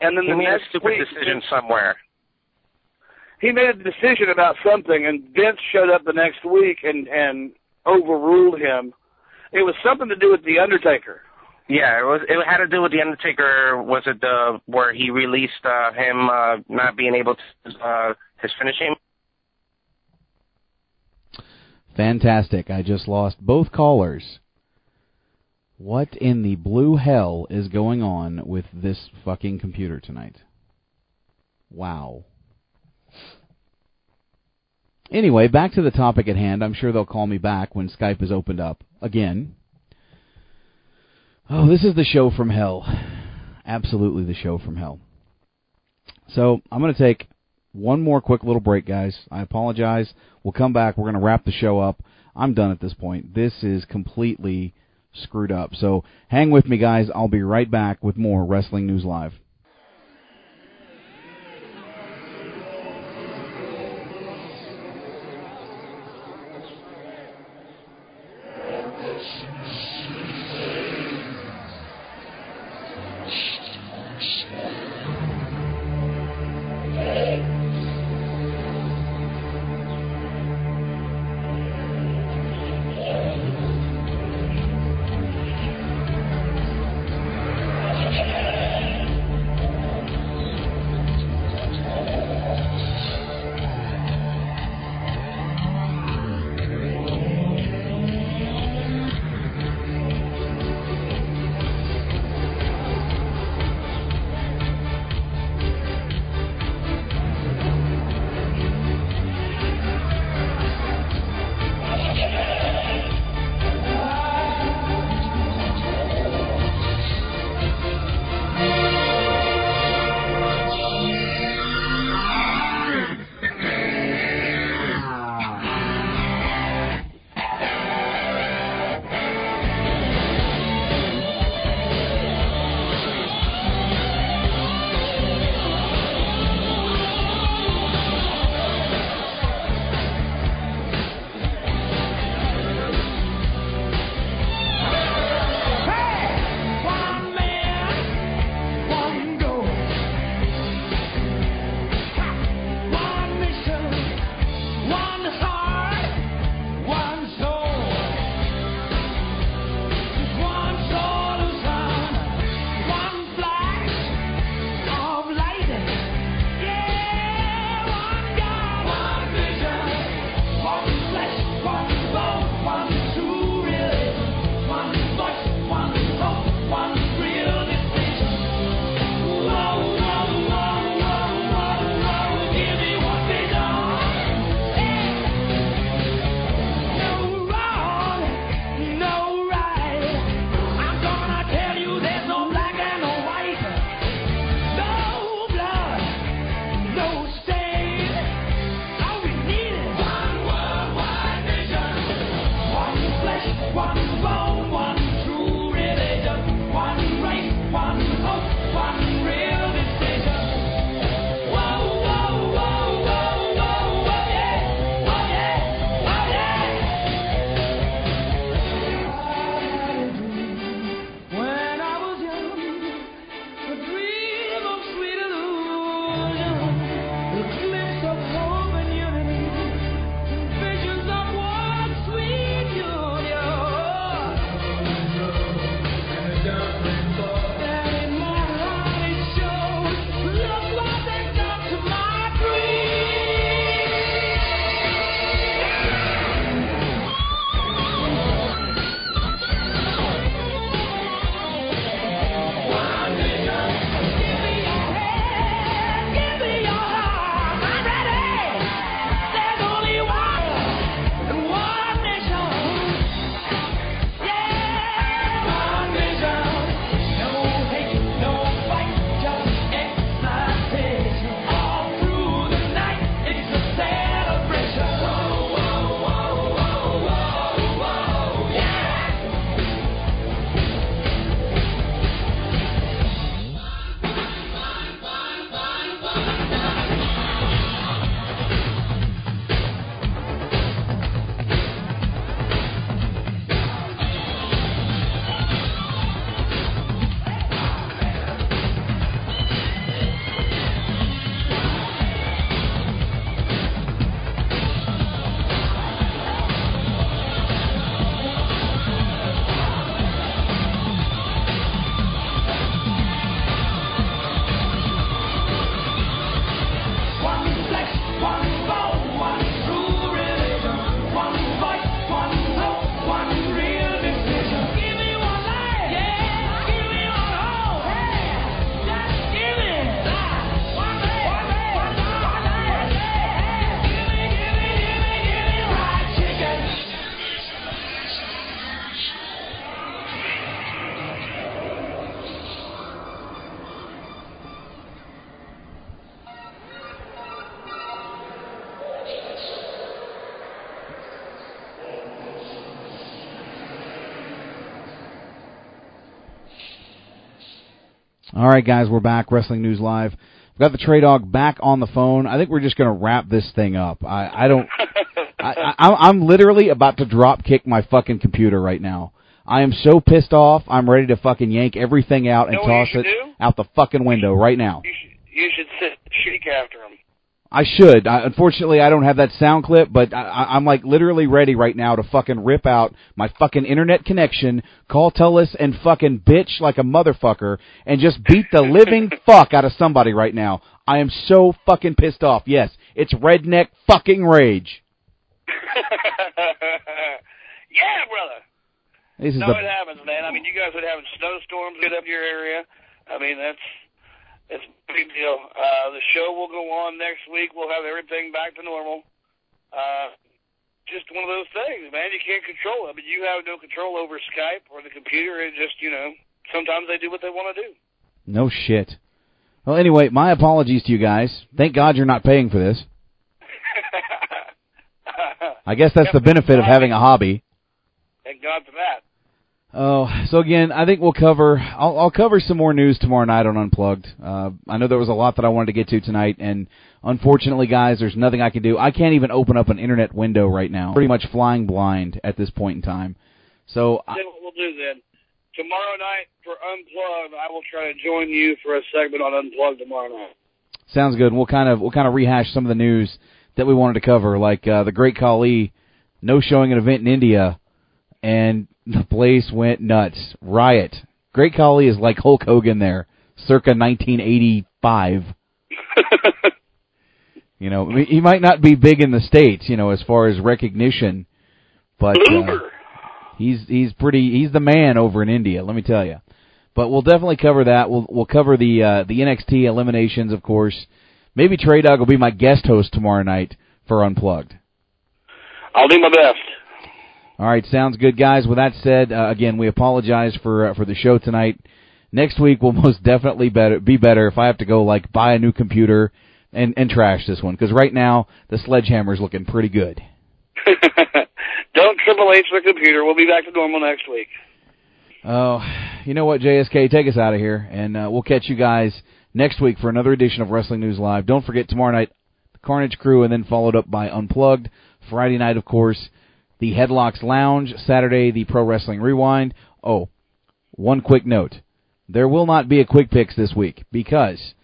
and then
He
the
made a
next
stupid
week
decision somewhere.
he made a decision about something, and Vince showed up the next week and and overruled him. It was something to do with the Undertaker.
Yeah, it was. It had to do with the Undertaker. Was it the where he released uh, him uh, not being able to uh, his finishing?
Fantastic. I just lost both callers. What in the blue hell is going on with this fucking computer tonight? Wow. Anyway, back to the topic at hand. I'm sure they'll call me back when Skype is opened up again. Oh, this is the show from hell. Absolutely the show from hell. So, I'm going to take one more quick little break, guys. I apologize. We'll come back. We're going to wrap the show up. I'm done at this point. This is completely screwed up. So, hang with me, guys. I'll be right back with more Wrestling News Live. All right, guys, we're back. Wrestling News Live. We've got the Trey Dog back on the phone. I think we're just going to wrap this thing up. I, I don't. I, I, I'm literally about to drop kick my fucking computer right now. I am so pissed off. I'm ready to fucking yank everything out and
Know
toss it
do?
out the fucking window right now.
You should sit shake after him.
I should. I, unfortunately, I don't have that sound clip, but I, I, I'm like literally ready right now to fucking rip out my fucking internet connection, call Telus, and fucking bitch like a motherfucker, and just beat the living fuck out of somebody right now. I am so fucking pissed off. Yes, it's redneck fucking rage.
yeah, brother.
This is
no,
the
it happens, man. I mean, you guys would have snowstorms get up your area. I mean, that's it's a big deal. Uh, the show will go on next week. We'll have everything back to normal. Uh, just one of those things, man. You can't control it. I mean, you have no control over Skype or the computer. It just, you know, sometimes they do what they want to do.
no shit. Well, anyway, my apologies to you guys. Thank God you're not paying for this. I guess that's the benefit of having a hobby.
Thank God for that.
Oh, so again, I think we'll cover. I'll, I'll cover some more news tomorrow night on Unplugged. Uh, I know there was a lot that I wanted to get to tonight, and unfortunately, guys, there's nothing I can do. I can't even open up an internet window right now. Pretty much flying blind at this point in time. So I,
Then what we'll do then, tomorrow night for Unplugged, I will try to join you for a segment on Unplugged tomorrow night.
sounds good. We'll kind of we'll kind of rehash some of the news that we wanted to cover, like uh, the Great Khali no showing an event in India, and the place went nuts. Riot. Great Khali is like Hulk Hogan there, circa 1985. you know, he might not be big in the states, you know, as far as recognition, but uh, he's he's pretty he's the man over in India. Let me tell you. But we'll definitely cover that. We'll we'll cover the uh, the NXT eliminations, of course. Maybe Trey Dog will be my guest host tomorrow night for Unplugged.
I'll do my best.
All right, sounds good, guys. With that said, uh, again, we apologize for uh, for the show tonight. Next week will most definitely better be better if I have to go like buy a new computer and and trash this one because right now the sledgehammer's looking pretty good.
Don't Triple H the computer. We'll be back to normal next week.
Oh, you know what, JSK, take us out of here, and uh, we'll catch you guys next week for another edition of Wrestling News Live. Don't forget tomorrow night, the Carnage Crew, and then followed up by Unplugged. Friday night, of course, the Headlocks Lounge. Saturday, the Pro Wrestling Rewind. Oh, one quick note: there will not be a quick picks this week because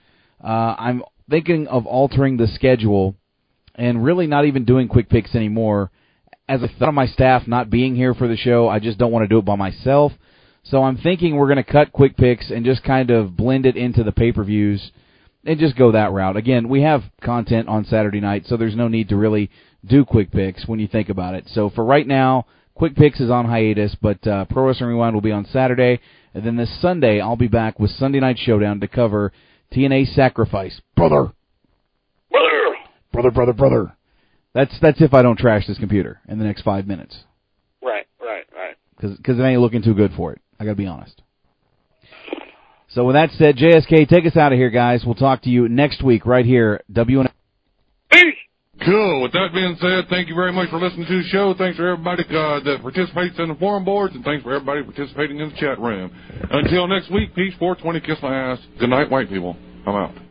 uh, I'm thinking of altering the schedule and really not even doing quick picks anymore. As a thought of my staff not being here for the show, I just don't want to do it by myself. So I'm thinking we're going to cut quick picks and just kind of blend it into the pay-per-views and just go that route. Again, we have content on Saturday night, so there's no need to really do quick picks when you think about it. So for right now, quick picks is on hiatus, but uh, Pro Wrestling Rewind will be on Saturday, and then this Sunday I'll be back with Sunday Night Showdown to cover TNA Sacrifice, brother,
Brother.
brother, brother, brother. That's that's if I don't trash this computer in the next five minutes
Right, right, right.
because it ain't looking too good for it. I got to be honest. So with that said, JSK, take us out of here, guys. We'll talk to you next week right here, WN.
Cool. With that being said, thank you very much for listening to the show. Thanks for everybody uh, that participates in the forum boards, and thanks for everybody participating in the chat room. Until next week, peace, 420, kiss my ass. Good night, white people. I'm out.